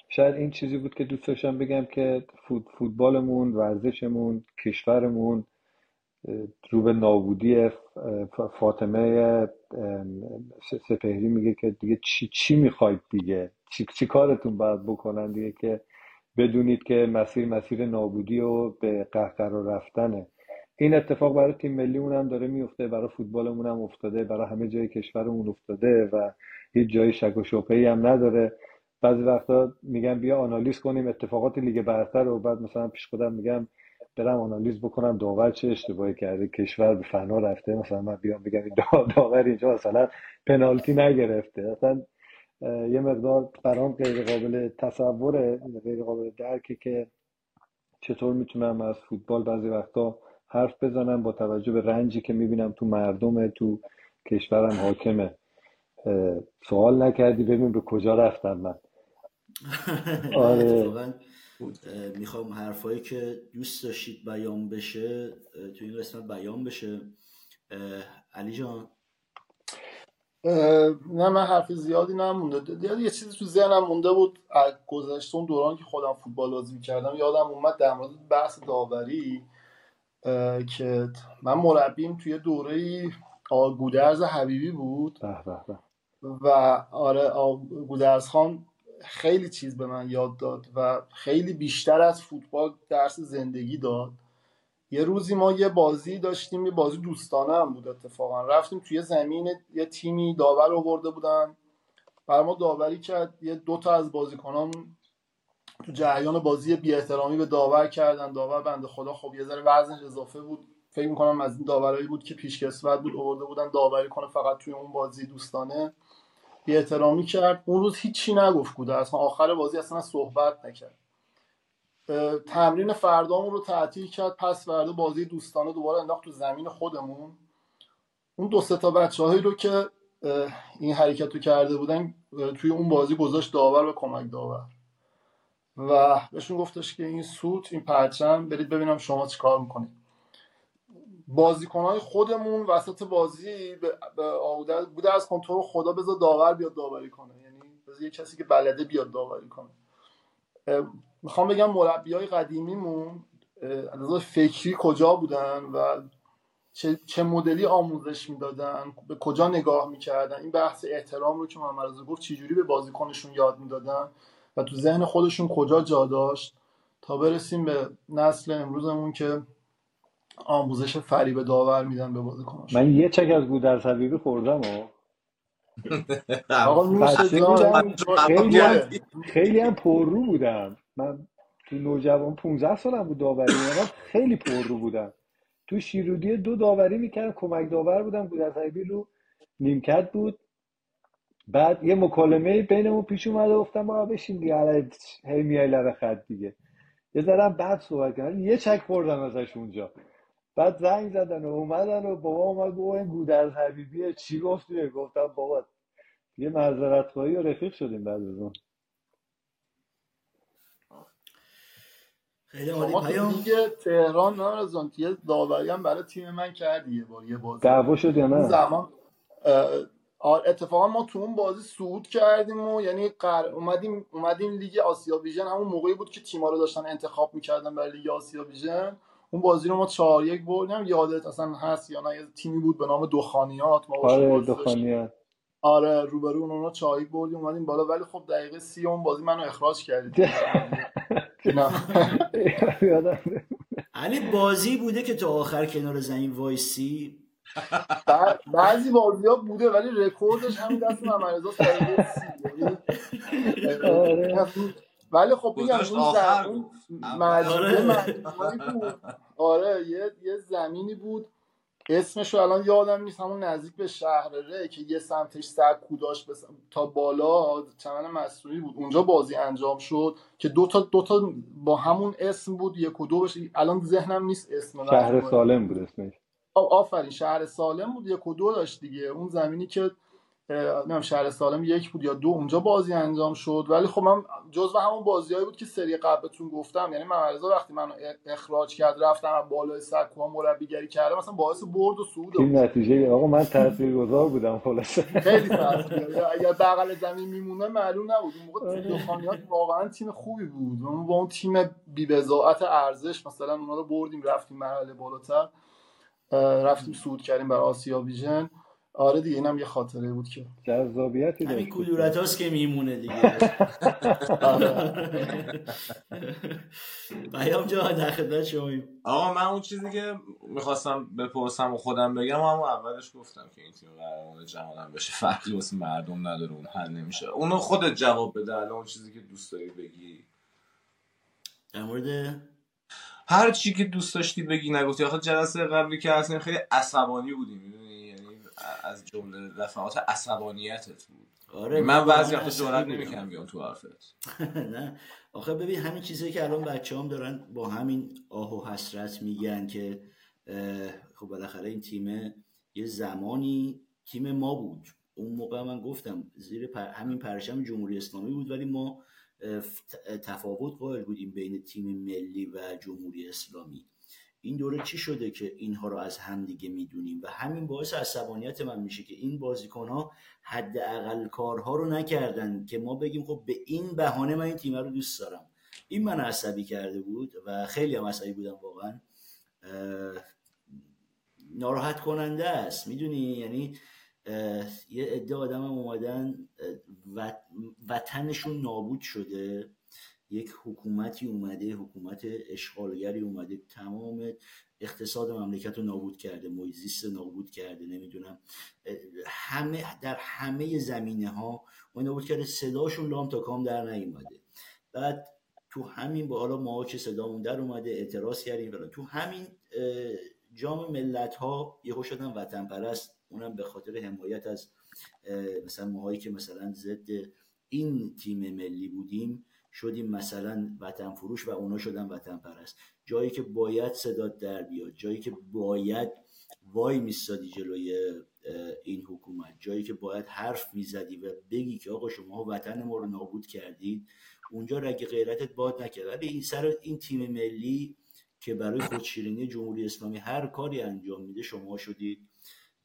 شاید این چیزی بود که دوست داشتم بگم که فوتبالمون ورزشمون کشورمون رو به نابودی فاطمه سپهری میگه که دیگه چی, چی می‌خواید دیگه؟ چی, چی کارتون باید بکنن دیگه که بدونید که مسیر مسیر نابودی و به قهقرا رفتنه. این اتفاق برای تیم ملیمون هم داره میفته برای فوتبالمون هم افتاده برای همه جای کشورمون افتاده و هیچ جای شک و شبهه هم نداره. بعضی وقتا میگم بیا آنالیز کنیم اتفاقات لیگ برتر و بعد مثلا پیش خودم میگم برم آنالیز بکنم داور چه اشتباهی کرده کشور به فنا رفته مثلا من بیام بگم داور اینجا مثلا پنالتی نگرفته. مثلا یه مقدار برام غیر قابل تصور غیر قابل درکه که چطور می‌تونم از فوتبال بعضی وقتا حرف بزنم با توجه به رنجی که می‌بینم تو مردم تو کشورم حاکمه. سوال نکردی ببین به کجا رفتم من. آره. می‌خوام حرفایی که دوست داشتید بیان بشه تو این قسمت بیان بشه. علی جان. نه من حرفی زیادی نمونده. یه چیزی تو ذهنم مونده بود. گذشته اون دوران که خودم فوتبال بازی می‌کردم یادم اومد در مورد بحث داوری که من مربیم توی دوره گودرز حبیبی بود. و آره گودرز خان خیلی چیز به من یاد داد و خیلی بیشتر از فوتبال درس زندگی داد. یه روزی ما یه بازی داشتیم یه بازی دوستانه هم بود اتفاقا. رفتیم توی زمین یه تیمی داور آورده بودن. بر ما داوری کرد. یه دوتا از بازیکنان تو جریان بازی بی احترامی به داور کردن. داور بنده خدا خب یه ذره وزنش اضافه بود. فکر می‌کنم از این داورایی بود که پیشکسوت بود آورده بودن داوری کنه فقط توی اون بازی دوستانه. بی احترامی کرد. اون روز هیچی نگفت بوده اصلا آخر بازی اصلا صحبت نکرد. تمرین فردامون رو تعطیل کرد. پس فردا بازی دوستانه دوباره انداخت تو زمین خودمون. اون دو تا بچه هایی رو که این حرکت رو کرده بودن توی اون بازی گذاشت داور و کمک داور. و بهشون گفتش که این سوت این پرچم برید ببینم شما چی کار می‌کنید. بازیکنهای خودمون وسط بازی به بوده از کنترل خدا بذار داور بیاد داوری کنه. یعنی بذار یه کسی که بلده بیاد داوری کنه. می‌خوام بگم مربی های قدیمیمون از فکری کجا بودن و چه, چه مدلی آموزش می‌دادن به کجا نگاه می‌کردن؟ این بحث احترام رو که محمد گفت چجوری به بازیکنشون یاد می‌دادن و تو ذهن خودشون کجا جا داشت؟ تا برسیم به نسل امروزمون که آموزش فریب داور میدن به بازیکناش. من یه چک از گودر طبیبی خوردم و آقا خیلی هم خیلی هم پررو بودم من تو نوجوان 15 سالم بود داوری. من خیلی پررو بودم تو شیرودی دو داوری می‌کردم کمک داور بودم گودر طبیبی رو نیمکت بود. بعد یه مکالمه بینمون پیش اومده گفتم ما بشین دیگه هی میای لب خط دیگه. یه ذرم بعد صحبت کردن یه چک خوردم ازش اونجا. بعد زنگ زدن و اومدن و بابا اومد گفت این گودرز حبیبیه. چی گفتی گفتم بابا یه معذرت خواهی و رفیق شدیم بعد از اون. خیلی عالی. پیام. دیگه تهران نارزان یه داوری هم برای تیم من کردی یه بار یه بازی. دعوا شد یا نه؟ زمان اتفاقا ما تو اون بازی صعود کردیم و یعنی قر... اومدیم اومدیم لیگ آسیا ویژن. همون موقعی بود که تیم‌ها رو داشتن انتخاب می‌کردن برای لیگ آسیا ویژن. اون بازی رو ما 4 یک بردیم. یادت اصلا هست یا نه. یه تیمی بود به نام دخانیات. ما آره دخانیات. آره روبرو اونو چای بردیم اومدیم بالا. ولی خب دقیقه سی اون بازی منو اخراج کردید علی بازی بوده که تا آخر کنار زمین وایسی؟ بعضی بازی ها بوده ولی رکوردش همین دست محمد رضا آره. ولی خب میگم اون زمین بود. آره. یه یه زمینی بود. اسمش رو الان یادم نیست همون نزدیک به شهر ره که یه سمتش سکو داشت تا بالا چمن مصنوعی بود. اونجا بازی انجام شد که دو تا دو تا با همون اسم بود یک و دو بشه. الان ذهنم نیست اسم شهر سالم بود اسمش. آفرین شهر سالم بود یک و دو داشت دیگه. اون زمینی که نمی‌دونم شهر سالم یک بود یا دو اونجا بازی انجام شد. ولی خب من جزو همون بازیایی بود که سری قبلتون گفتم. یعنی محمد وقتی منو اخراج کرد رفتم از بالای سکو مربیگری کردم مثلا باعث برد و صعود این نتیجه آقا من تاثیرگذار بودم خلاص خیلی تاثیر اگر بغل زمین میمونه معلوم نبود. اون موقع دخانیات واقعا تیم خوبی بود. اون با اون تیم بی ارزش مثلا اونا رو بردیم رفتیم مرحله بالاتر. رفتیم صعود کردیم بر آسیا ویژن. آره دیگه اینم یه خاطره بود که. جذابیتی داشت همین کدورت هاست که میمونه دیگه. پیام جا در خدمت شما. آقا من اون چیزی که می‌خواستم بپرسم و خودم بگم اما اولش گفتم که این تیم قهرمان جهان بشه. فرقی واسه مردم نداره اون حل نمیشه. اونو خودت جواب بده الان اون چیزی که دوست داری بگی. در مورد؟ هر چی که دوست داشتی بگی نگفتی. آخه جلسه قبلی که اصلا خیلی عصبانی بودیم از جمله دفعات عصبانیتت بود. آره من بعضی وقتا جرئت نمی‌کنم بیام تو حرفت. نه. آخه ببین همین چیزی که الان بچه هم دارن با همین آه و حسرت میگن که خب بالاخره این تیم یه زمانی تیم ما بود. اون موقع من گفتم زیر پر... همین پرشم جمهوری اسلامی بود ولی ما تفاوت قائل بودیم بین تیم ملی و جمهوری اسلامی. این دوره چی شده که اینها رو از همدیگه می‌دونیم؟ و همین باعث عصبانیت من میشه که این بازیکن ها حداقل کارها رو نکردن که ما بگیم خب به این بهانه من این تیم رو دوست دارم. این من عصبی کرده بود و خیلی هم عصبی بودم واقعا. ناراحت کننده است. می‌دونی؟ یعنی یه عده آدم هم اومدن وطنشون نابود شده. یک حکومتی اومده حکومت اشغالگری اومده. تمام اقتصاد مملکت رو نابود کرده محیط نابود کرده نمی‌دونم. همه در همه زمینه ها ما نابود کرده. صداشون لام تا کام در نیومده. بعد تو همین با حالا ما که صدامون در اومده اعتراض کردیم تو همین جام ملت ها یهو شدن وطن پرست اونم به خاطر حمایت از مثلا ماهایی که مثلا ضد این تیم ملی بودیم شدیم مثلا وطن فروش و اونا شدن وطن پرست. جایی که باید صدات در بیاد جایی که باید وای میستادی جلوی این حکومت جایی که باید حرف می‌زدی و بگی که آقا شما وطن ما رو نابود کردید اونجا رگ غیرتت باد نکرد. ولی این سر این تیم ملی که برای خودشیرینی جمهوری اسلامی هر کاری انجام میده شما شدید.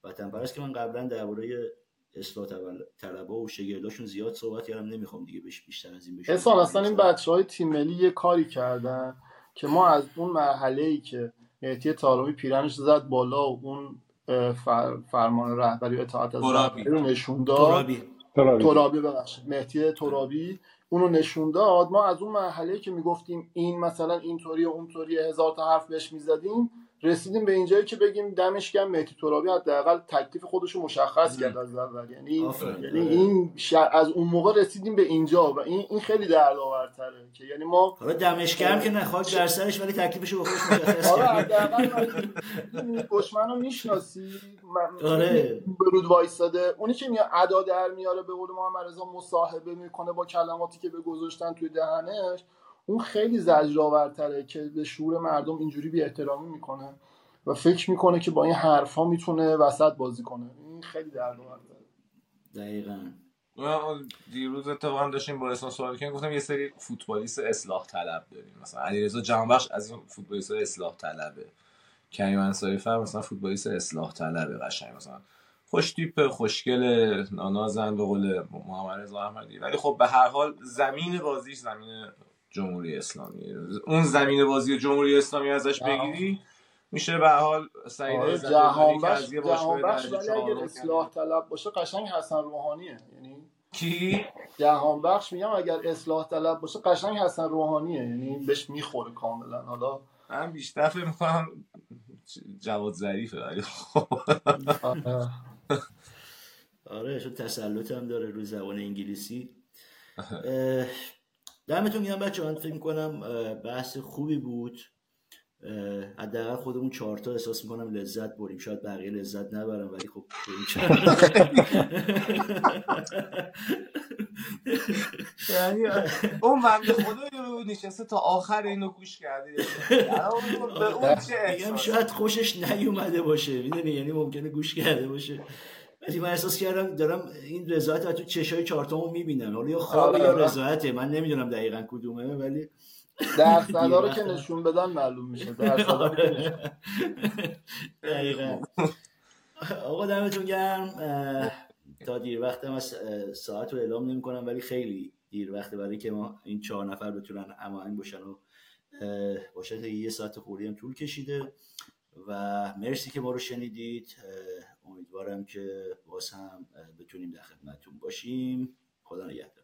وطن پرست که من قبلا درباره اصلاح طلبا و شگرداشون زیاد صحبت کردم نمی‌خوام دیگه بهش بیشتر از این بشه اصلا اصلا این بچه های تیم ملی یه کاری کردن که ما از اون مرحله ای که مهدی طارمی پیرنش زد بالا و اون فرمان رهبری اطاعت از رو نشون داد. ترابی. ببخشید. مهدی ترابی اونو نشون داد. ما از اون مرحله که می‌گفتیم این مثلا اینطوری و اونطوری هزار تا حرف بهش می‌زدیم. رسیدیم به اینجایی که بگیم دمش گرم مهدی ترابی حداقل تکلیف خودش رو مشخص کرد از اول. یعنی یعنی این از اون موقع رسیدیم به اینجا و این این خیلی دردآورتره که یعنی ما حالا دمش گرم که نخواد در سرش ولی تکلیفش رو خودش مشخص کرد. حداقل دشمن رو می‌شناسی. آره. برود وایساده. اونی که میاد ادا در میاره به قول محمد رضا مصاحبه می‌کنه با کلماتی که به گذاشتن توی دهنش. اون خیلی زجرآورتره که به شعور مردم اینجوری بی احترامی می‌کنه و فکر می‌کنه که با این حرف ها می‌تونه وسط بازی کنه. این خیلی دردآورتره. دقیقا. دیروز اتفاقا داشتیم با اسم سوال کنیم گفتم یه سری فوتبالیست اصلاح طلب داریم. مثلا علیرضا جانبخش از این فوتبالیست اصلاح طلبه. کریم انصاری فر مثلا فوتبالیست اصلاح طلبه قشنگ مثلا. خوش تیپ خوشگل نانازن به قول محمد رضا احمدی. ولی خب به هر حال زمین بازیش زمین جمهوری اسلامی. اون زمین بازی جمهوری اسلامی ازش بگیری میشه به حال سعید جهان بخش جهان بخش ولی اگر اصلاح طلب باشه قشنگ حسن روحانیه. یعنی کی؟ جهان بخش میگم اگر اصلاح طلب باشه قشنگ حسن روحانیه. یعنی بهش می‌خوره کاملا. حالا من بیشتر فکر می‌کنم جواد ظریفه ولی خب. آره چون تسلط هم داره رو زبان انگلیسی. دمتون گرم بچه من فکر کنم بحث خوبی بود. حداقل خودمون چهارتا احساس می‌کنم لذت بریم شاید بقیه لذت نبرم ولی خب یعنی اون بنده خدا نشسته تا آخر اینو گوش کرده. به اون چه شاید خوشش نیومده باشه. می‌دونی یعنی ممکنه گوش کرده باشه. ولی من احساس کردم دارم این رضایت تو چشای چهارتامو می‌بینم. حالا یا خواب یا آره. رضایته. من نمی‌دونم دقیقا کدومه ولی در صدا رو که نشون بدن معلوم میشه. در آره. دقیقا. آقا دمتون گرم. تا دیر وقت هم از ساعت رو اعلام نمی کنم ولی خیلی دیر وقته برای که ما این چهار نفر بتونن این باشن و باشه یه ساعت خوری هم طول کشیده. و مرسی که ما رو شنیدید. امیدوارم که باز هم بتونیم در خدمتتون باشیم. خدا نگهدار.